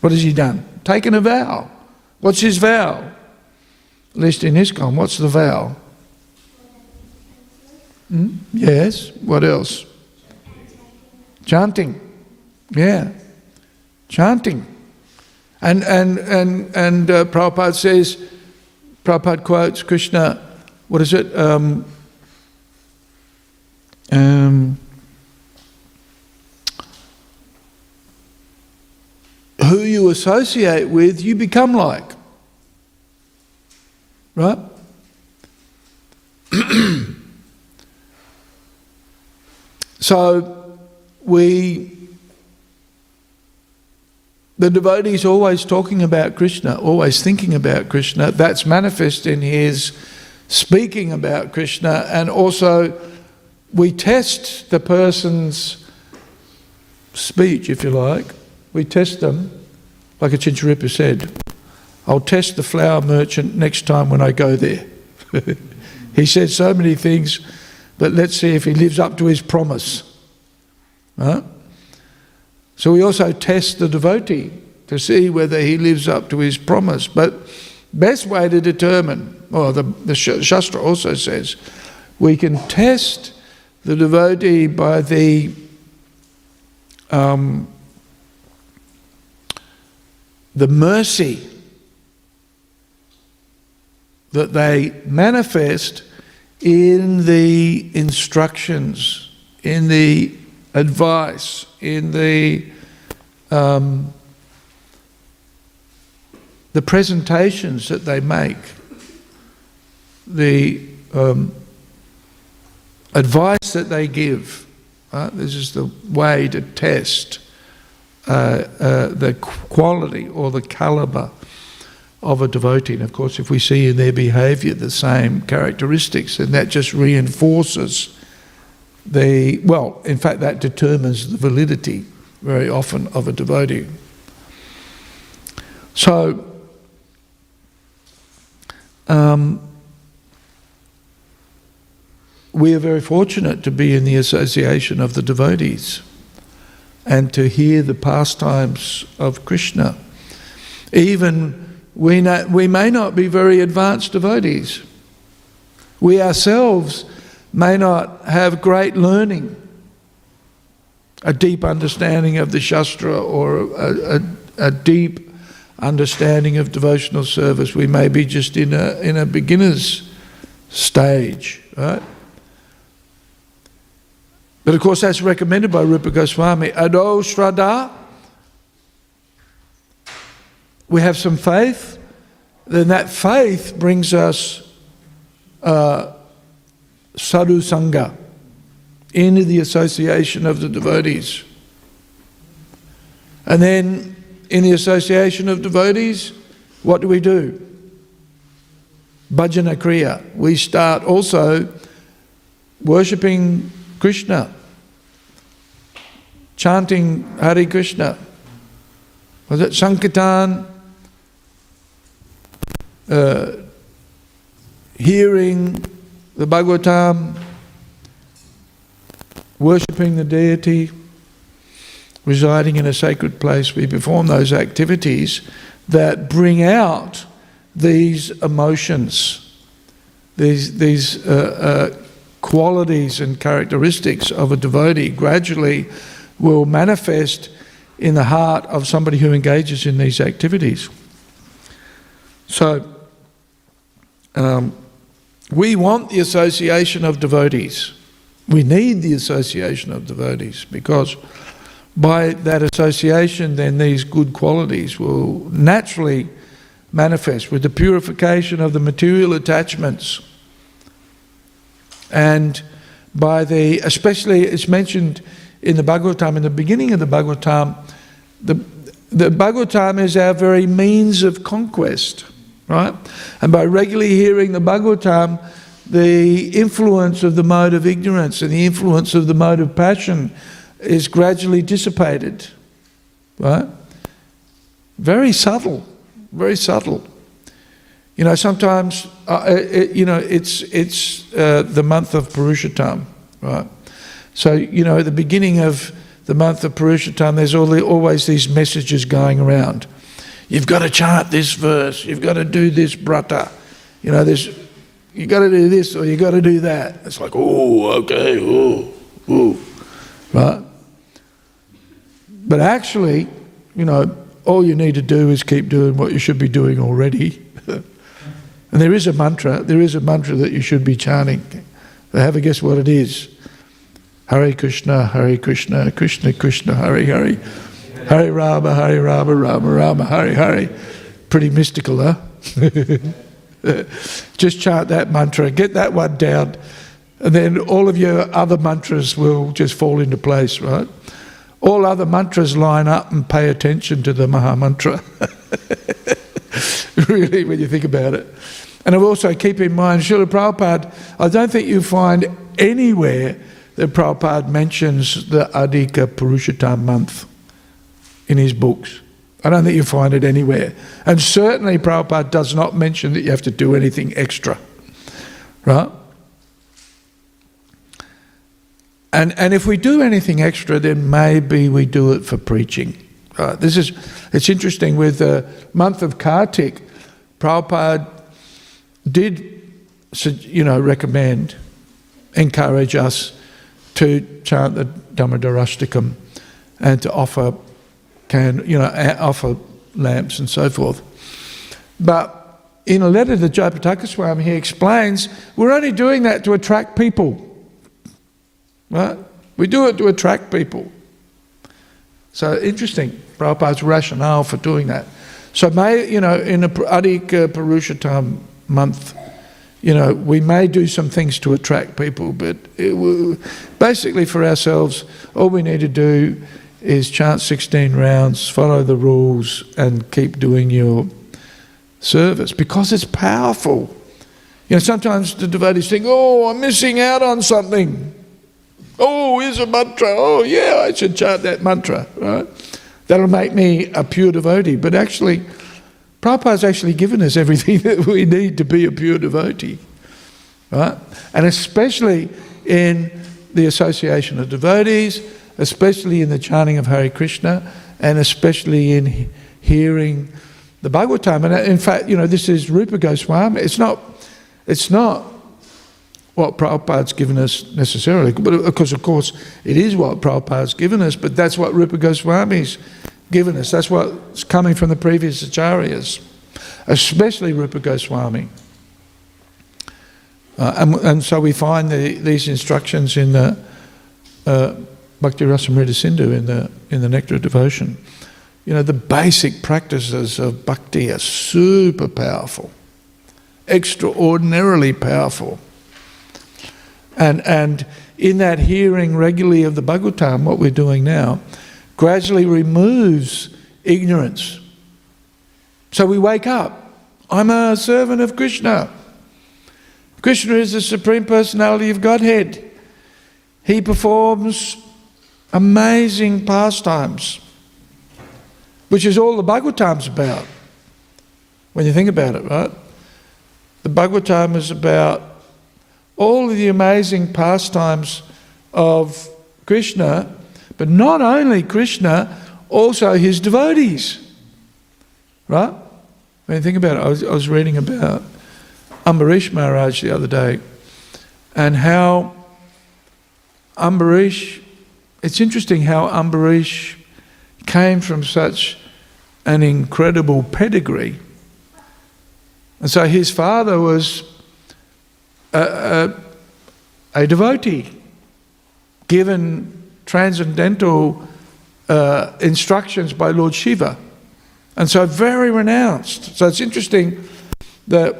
What has he done? Taken a vow. What's his vow? At least in ISKCON, what's the vow? Hmm? Yes. What else? Chanting. Yeah. Chanting. And, and, and, and uh, Prabhupada says, Prabhupada quotes Krishna, what is it? Um, um, who associate with, you become like. Right? so we, the devotee is always talking about Krishna, always thinking about Krishna. That's manifest in his speaking about Krishna, and also we test the person's speech, if you like. We test them, like a Chincharipa said. I'll test the flower merchant next time when I go there. he said so many things, but let's see if he lives up to his promise. Right? So we also test the devotee. to see whether he lives up to his promise. But best way to determine, or the, the Sh- Shastra also says, we can test the devotee by the um, the mercy that they manifest in the instructions, in the advice, in the um, the presentations that they make, the um, advice that they give. right? This is the way to test uh, uh, the quality or the caliber of a devotee. And of course, if we see in their behavior the same characteristics, then that just reinforces the, well, in fact, that determines the validity very often of a devotee. So, um, we are very fortunate to be in the association of the devotees and to hear the pastimes of Krishna. Even we, we may not be very advanced devotees. We ourselves may not have great learning, a deep understanding of the Shastra or a, a, a deep understanding of devotional service. We may be just in a, in a beginner's stage, right? But of course, that's recommended by Rupa Goswami. Adau Shraddha, we have some faith, then that faith brings us uh, sadhu sangha into the association of the devotees. And then in the association of devotees, what do we do? Bhajana Kriya. We start also worshipping Krishna, chanting Hare Krishna. Was it Sankirtan? Uh, hearing the Bhagavatam, worshipping the deity, residing in a sacred place, we perform those activities that bring out these emotions, these, these uh, uh, qualities and characteristics of a devotee gradually will manifest in the heart of somebody who engages in these activities. So, um, we want the association of devotees. We need the association of devotees because by that association, then these good qualities will naturally manifest with the purification of the material attachments. And by the, especially it's mentioned in the Bhagavatam, in the beginning of the Bhagavatam, the, the Bhagavatam is our very means of conquest, right? And by regularly hearing the Bhagavatam, the influence of the mode of ignorance and the influence of the mode of passion is gradually dissipated, right? Very subtle, very subtle. You know, sometimes, uh, it, you know, it's, it's uh, the month of Purushottam, right? So, you know, at the beginning of the month of Purushottam, there's the, always these messages going around. You've got to chant this verse, you've got to do this brata, you know, there's, you've got to do this or you've got to do that. It's like, oh, okay, oh, oh, right? But actually, you know, all you need to do is keep doing what you should be doing already. and there is a mantra, there is a mantra that you should be chanting. Have a guess what it is. Hare Krishna, Hare Krishna, Krishna Krishna, Hare Hare. Hare Rama, Hare Rama, Rama Rama, Hare Hare. Pretty mystical, huh? Just chant that mantra, get that one down, and then all of your other mantras will just fall into place, right? All other mantras line up and pay attention to the Maha Mantra. really, when you think about it. And I also keep in mind, Srila Prabhupada, I don't think you find anywhere that Prabhupada mentions the Adhika Purushottam month in his books. I don't think you find it anywhere. And certainly Prabhupada does not mention that you have to do anything extra. Right? And, and if we do anything extra, then maybe we do it for preaching. Uh, this is, it's interesting with the month of Kartik, Prabhupada did, you know, recommend, encourage us to chant the Damodarashtakam and to offer can, you know, offer lamps and so forth. But in a letter to Jayapataka Swami, he explains we're only doing that to attract people. Right? We do it to attract people. So interesting, Prabhupada's rationale for doing that. So may, you know, in a Adik uh, month, you know, we may do some things to attract people, but it basically for ourselves, all we need to do is chant 16 rounds, follow the rules, and keep doing your service because it's powerful. You know, sometimes the devotees think, oh, I'm missing out on something. Oh, here's a mantra. Oh, yeah, I should chant that mantra, right? That'll make me a pure devotee. But actually, Prabhupada's actually given us everything that we need to be a pure devotee, right? And especially in the association of devotees, especially in the chanting of Hare Krishna, and especially in hearing the Bhagavatam. And uh, in fact, you know, this is Rupa Goswami. It's not, it's not what Prabhupada's given us necessarily, but of course, of course, it is what Prabhupada's given us, but that's what Rupa Goswami's given us. That's what's coming from the previous acharyas, especially Rupa Goswami. Uh, and, and so we find the, these instructions in the uh, Bhakti Rasamrita Sindhu in the, in the Nectar of Devotion. You know, the basic practices of bhakti are super powerful, extraordinarily powerful. And, and in that hearing regularly of the Bhagavatam, what we're doing now, gradually removes ignorance. So we wake up. I'm a servant of Krishna. Krishna is the Supreme Personality of Godhead. He performs amazing pastimes, which is all the Bhagavatam's about. When you think about it, right? The Bhagavatam is about all of the amazing pastimes of Krishna, but not only Krishna, also his devotees. Right? I mean, think about it, I was, I was reading about Ambarish Maharaj the other day and how Ambarish, it's interesting how Ambarish came from such an incredible pedigree. And so his father was a, a, a devotee given transcendental uh, instructions by Lord Shiva. And so very renounced. So it's interesting that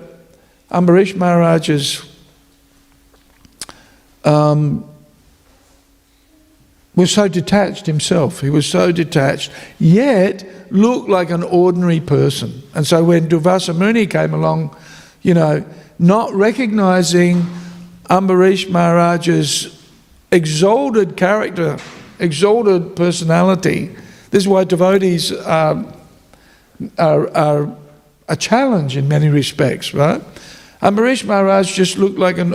Ambarish Maharaj's um, was so detached himself. He was so detached, yet looked like an ordinary person. And so when Durvasa Muni came along, you know, not recognizing Ambarish Maharaj's exalted character, exalted personality, this is why devotees are, are, are a challenge in many respects, right? Ambarish Maharaj just looked like an,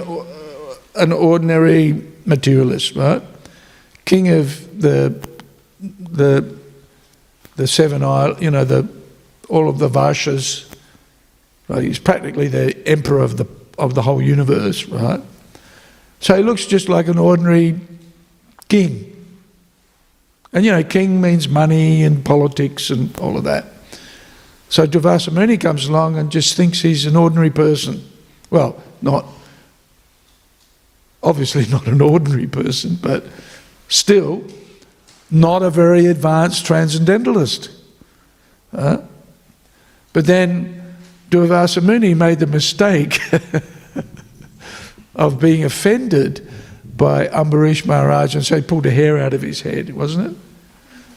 an ordinary materialist, right? King of the the the seven isle, you know, the all of the Varshas. Right? He's practically the emperor of the of the whole universe, right? So he looks just like an ordinary king. And you know, king means money and politics and all of that. So Durvasa Muni comes along and just thinks he's an ordinary person. Well, not obviously not an ordinary person, but still not a very advanced transcendentalist. Uh, but then Durvasa Muni made the mistake of being offended by Ambarish Maharaj and so he pulled a hair out of his head, wasn't it?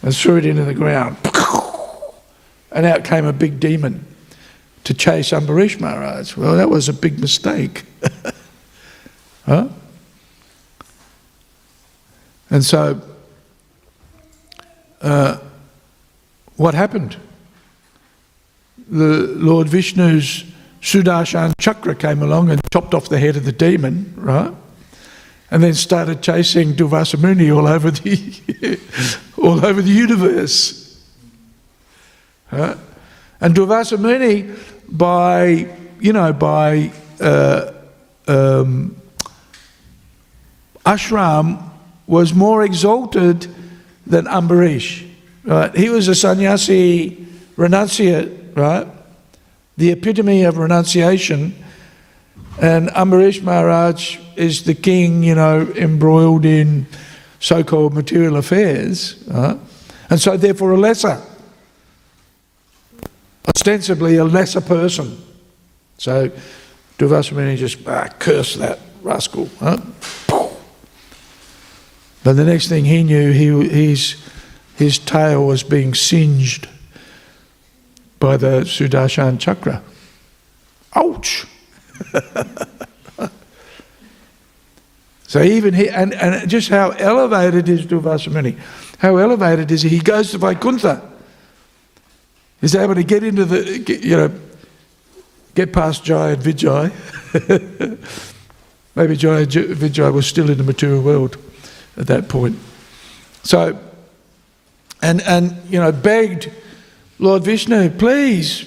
And threw it into the ground. And out came a big demon to chase Ambarish Maharaj. Well, that was a big mistake. huh? And so, uh, what happened? The Lord Vishnu's Sudarshan Chakra came along and chopped off the head of the demon, right? And then started chasing Durvasa Muni all over the all over the universe. Right? And Durvasa Muni, by, you know, by uh, um, ashram, was more exalted than Ambarish. Right? He was a sannyasi renunciate, right? The epitome of renunciation. And Ambarish Maharaj is the king, you know, embroiled in so called material affairs, right? and so therefore a lesser, ostensibly a lesser person. So Durvasamuni just ah, curse that rascal. Huh? But the next thing he knew, he, his, his tail was being singed by the Sudarshan chakra. Ouch! so even he, and, and just how elevated is Durvasamuni? How elevated is he? He goes to Vaikuntha. He's able to get into the, get, you know, get past Jai and Vijay. Maybe Jai and Vijay was still in the material world at that point. So, and, and, you know, begged Lord Vishnu, please,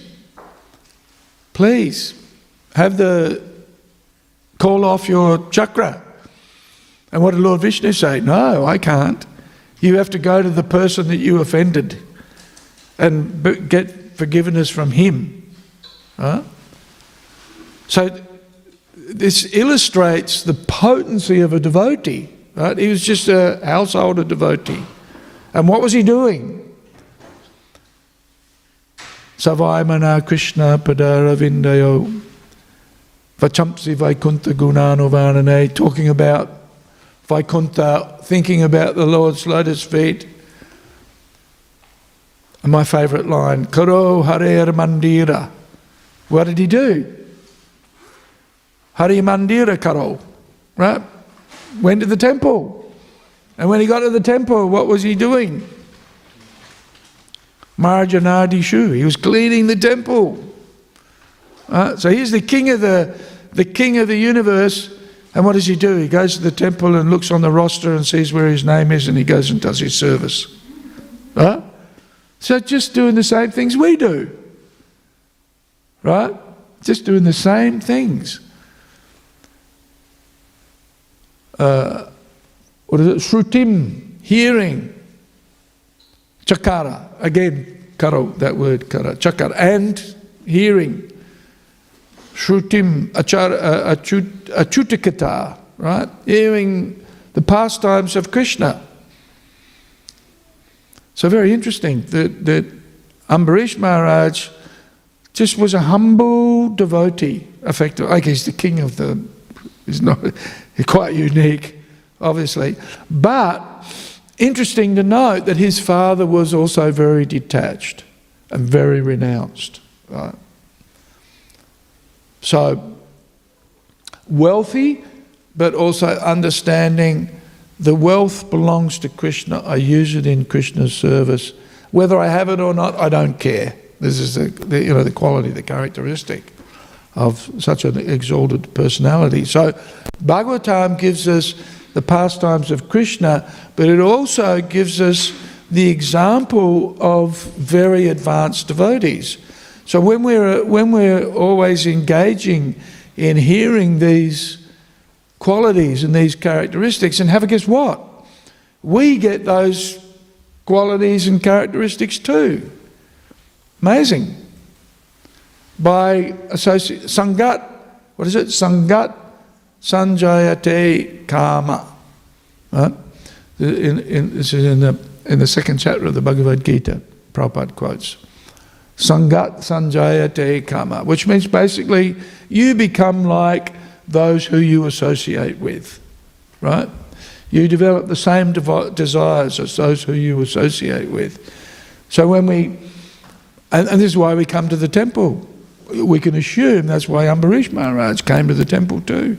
please, have the, call off your chakra. And what did Lord Vishnu say? No, I can't. You have to go to the person that you offended and get forgiveness from him. Huh? So this illustrates the potency of a devotee. Right? He was just a householder devotee. And what was he doing? Savaimana Krishna Padara Vindayo Vachampsi Vaikuntha Gunanovarnane, talking about Vaikuntha, thinking about the Lord's lotus feet. And my favourite line, Karo Hare Mandira. What did he do? Hare Mandira Karo, right? Went to the temple. And when he got to the temple, what was he doing? Marjanadi Shu. He was cleaning the temple. Uh, so he's the king of the, the king of the universe. And what does he do? He goes to the temple and looks on the roster and sees where his name is, and he goes and does his service. Right? So just doing the same things we do. Right? Just doing the same things. Uh, what is it? Shrutim, hearing. Chakara, again, karo, that word kara, chakara, and hearing. Shrutim, achar, uh, achut, achutikata, right? Hearing the pastimes of Krishna. So very interesting that, that Ambarish Maharaj just was a humble devotee, effectively. Like he's the king of the, he's not, he's quite unique, obviously. But interesting to note that his father was also very detached and very renounced. Right? So, wealthy, but also understanding the wealth belongs to Krishna. I use it in Krishna's service. Whether I have it or not, I don't care. This is the, the you know the quality, the characteristic of such an exalted personality. So, Bhagavatam gives us the pastimes of Krishna, but it also gives us the example of very advanced devotees. So when we're uh, when we're always engaging in hearing these qualities and these characteristics, and have a guess what? We get those qualities and characteristics too. Amazing. By associate sangat, what is it? Sangat sanjayate kama. Right? In, in, this is in the in the second chapter of the Bhagavad Gita. Prabhupada quotes. Sangat sanjayate kama, which means basically you become like those who you associate with, right? You develop the same desires as those who you associate with. So when we, and, and this is why we come to the temple. We can assume that's why Ambarish Maharaj came to the temple too.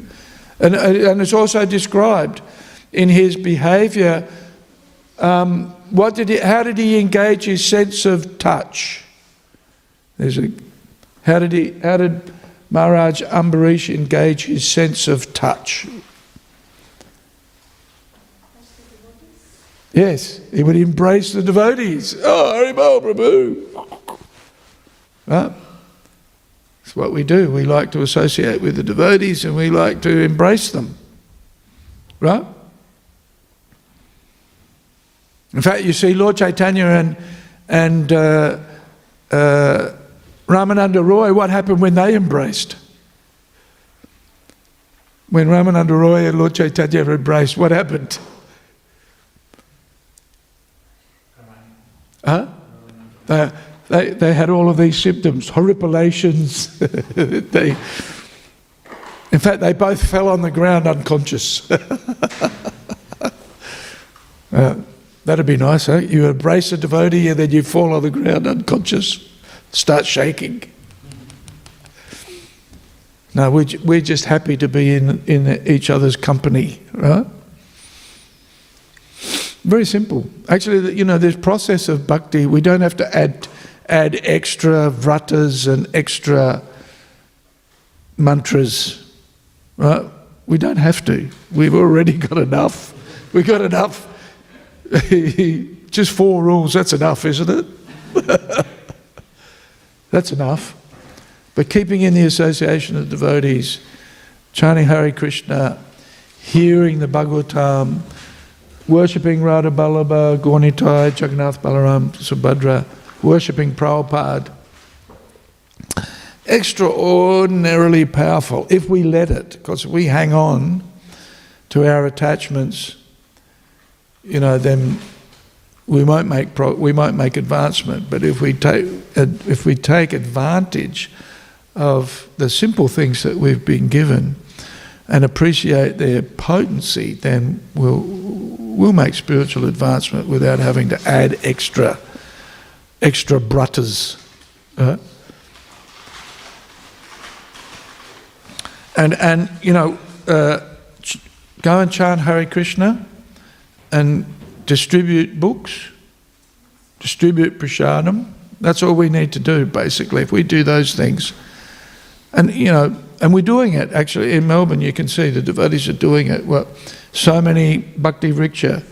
And, and it's also described in his behaviour. Um, what did he, how did he engage his sense of touch? There's a, how did he, how did Maharaj Ambarish engage his sense of touch? Yes, he would embrace the devotees. Oh, Haribol Prabhu. Right? It's what we do. We like to associate with the devotees and we like to embrace them. Right? In fact, you see Lord Chaitanya and, and uh, uh, Ramananda Roy, what happened when they embraced? When Ramananda Roy and Lord Chaitanya embraced, what happened? Huh? They, they, they had all of these symptoms, horripilations. they, in fact, they both fell on the ground unconscious. Uh, that'd be nice, eh? You embrace a devotee and then you fall on the ground unconscious, start shaking. No, we're, we're just happy to be in, in each other's company, right? Very simple. Actually, you know, this process of bhakti, we don't have to add, add extra vratas and extra mantras, right? We don't have to. We've already got enough. We've got enough. Just four rules, that's enough, isn't it? that's enough. But keeping in the association of devotees, chanting Hare Krishna, hearing the Bhagavatam, worshipping Radha Ballabha, Gaur Nitai, Jagannath Balaram, Subhadra, worshipping Prabhupada. Extraordinarily powerful if we let it, because we hang on to our attachments, you know, then we won't make pro- we won't make advancement. But if we take if we take advantage of the simple things that we've been given and appreciate their potency, then we'll we'll make spiritual advancement without having to add extra extra vratas. Uh, and and you know, uh, go and chant Hare Krishna and distribute books, distribute prasadam. That's all we need to do, basically. If we do those things, and you know, and we're doing it actually in Melbourne. You can see the devotees are doing it. Well, so many bhakti vriksha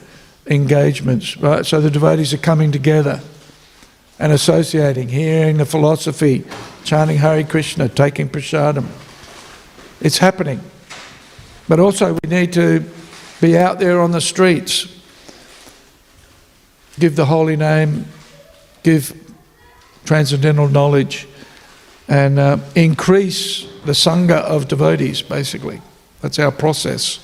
engagements, right? So the devotees are coming together and associating, hearing the philosophy, chanting Hare Krishna, taking prasadam. It's happening. But also, we need to be out there on the streets, give the holy name, give transcendental knowledge, and uh, increase the sangha of devotees, basically. That's our process.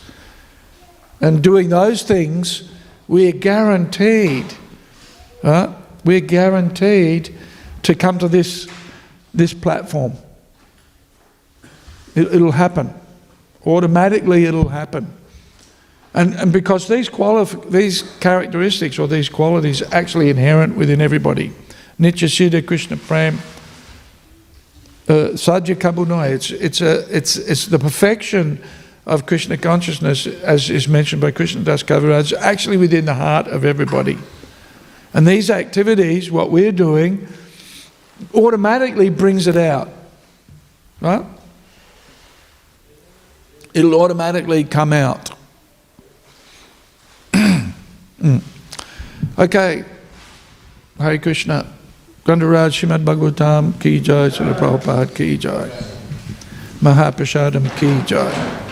And doing those things, we're guaranteed, right? We're guaranteed to come to this, this platform. It, it'll happen. Automatically, it'll happen. And, and because these, qualif- these characteristics or these qualities are actually inherent within everybody. Nitya Siddha Krishna Prem, uh, Sajja Kabunai, it's, it's, a, it's, it's the perfection of Krishna consciousness, as is mentioned by Krishna Das Kaviraj, actually within the heart of everybody. And these activities, what we're doing, automatically brings it out. Right? It'll automatically come out. Okay. Hare Krishna. Grantharaj Srimad Bhagavatam Ki Jai, Srila Prabhupada Ki Jai. Mahaprasadam Ki Jai.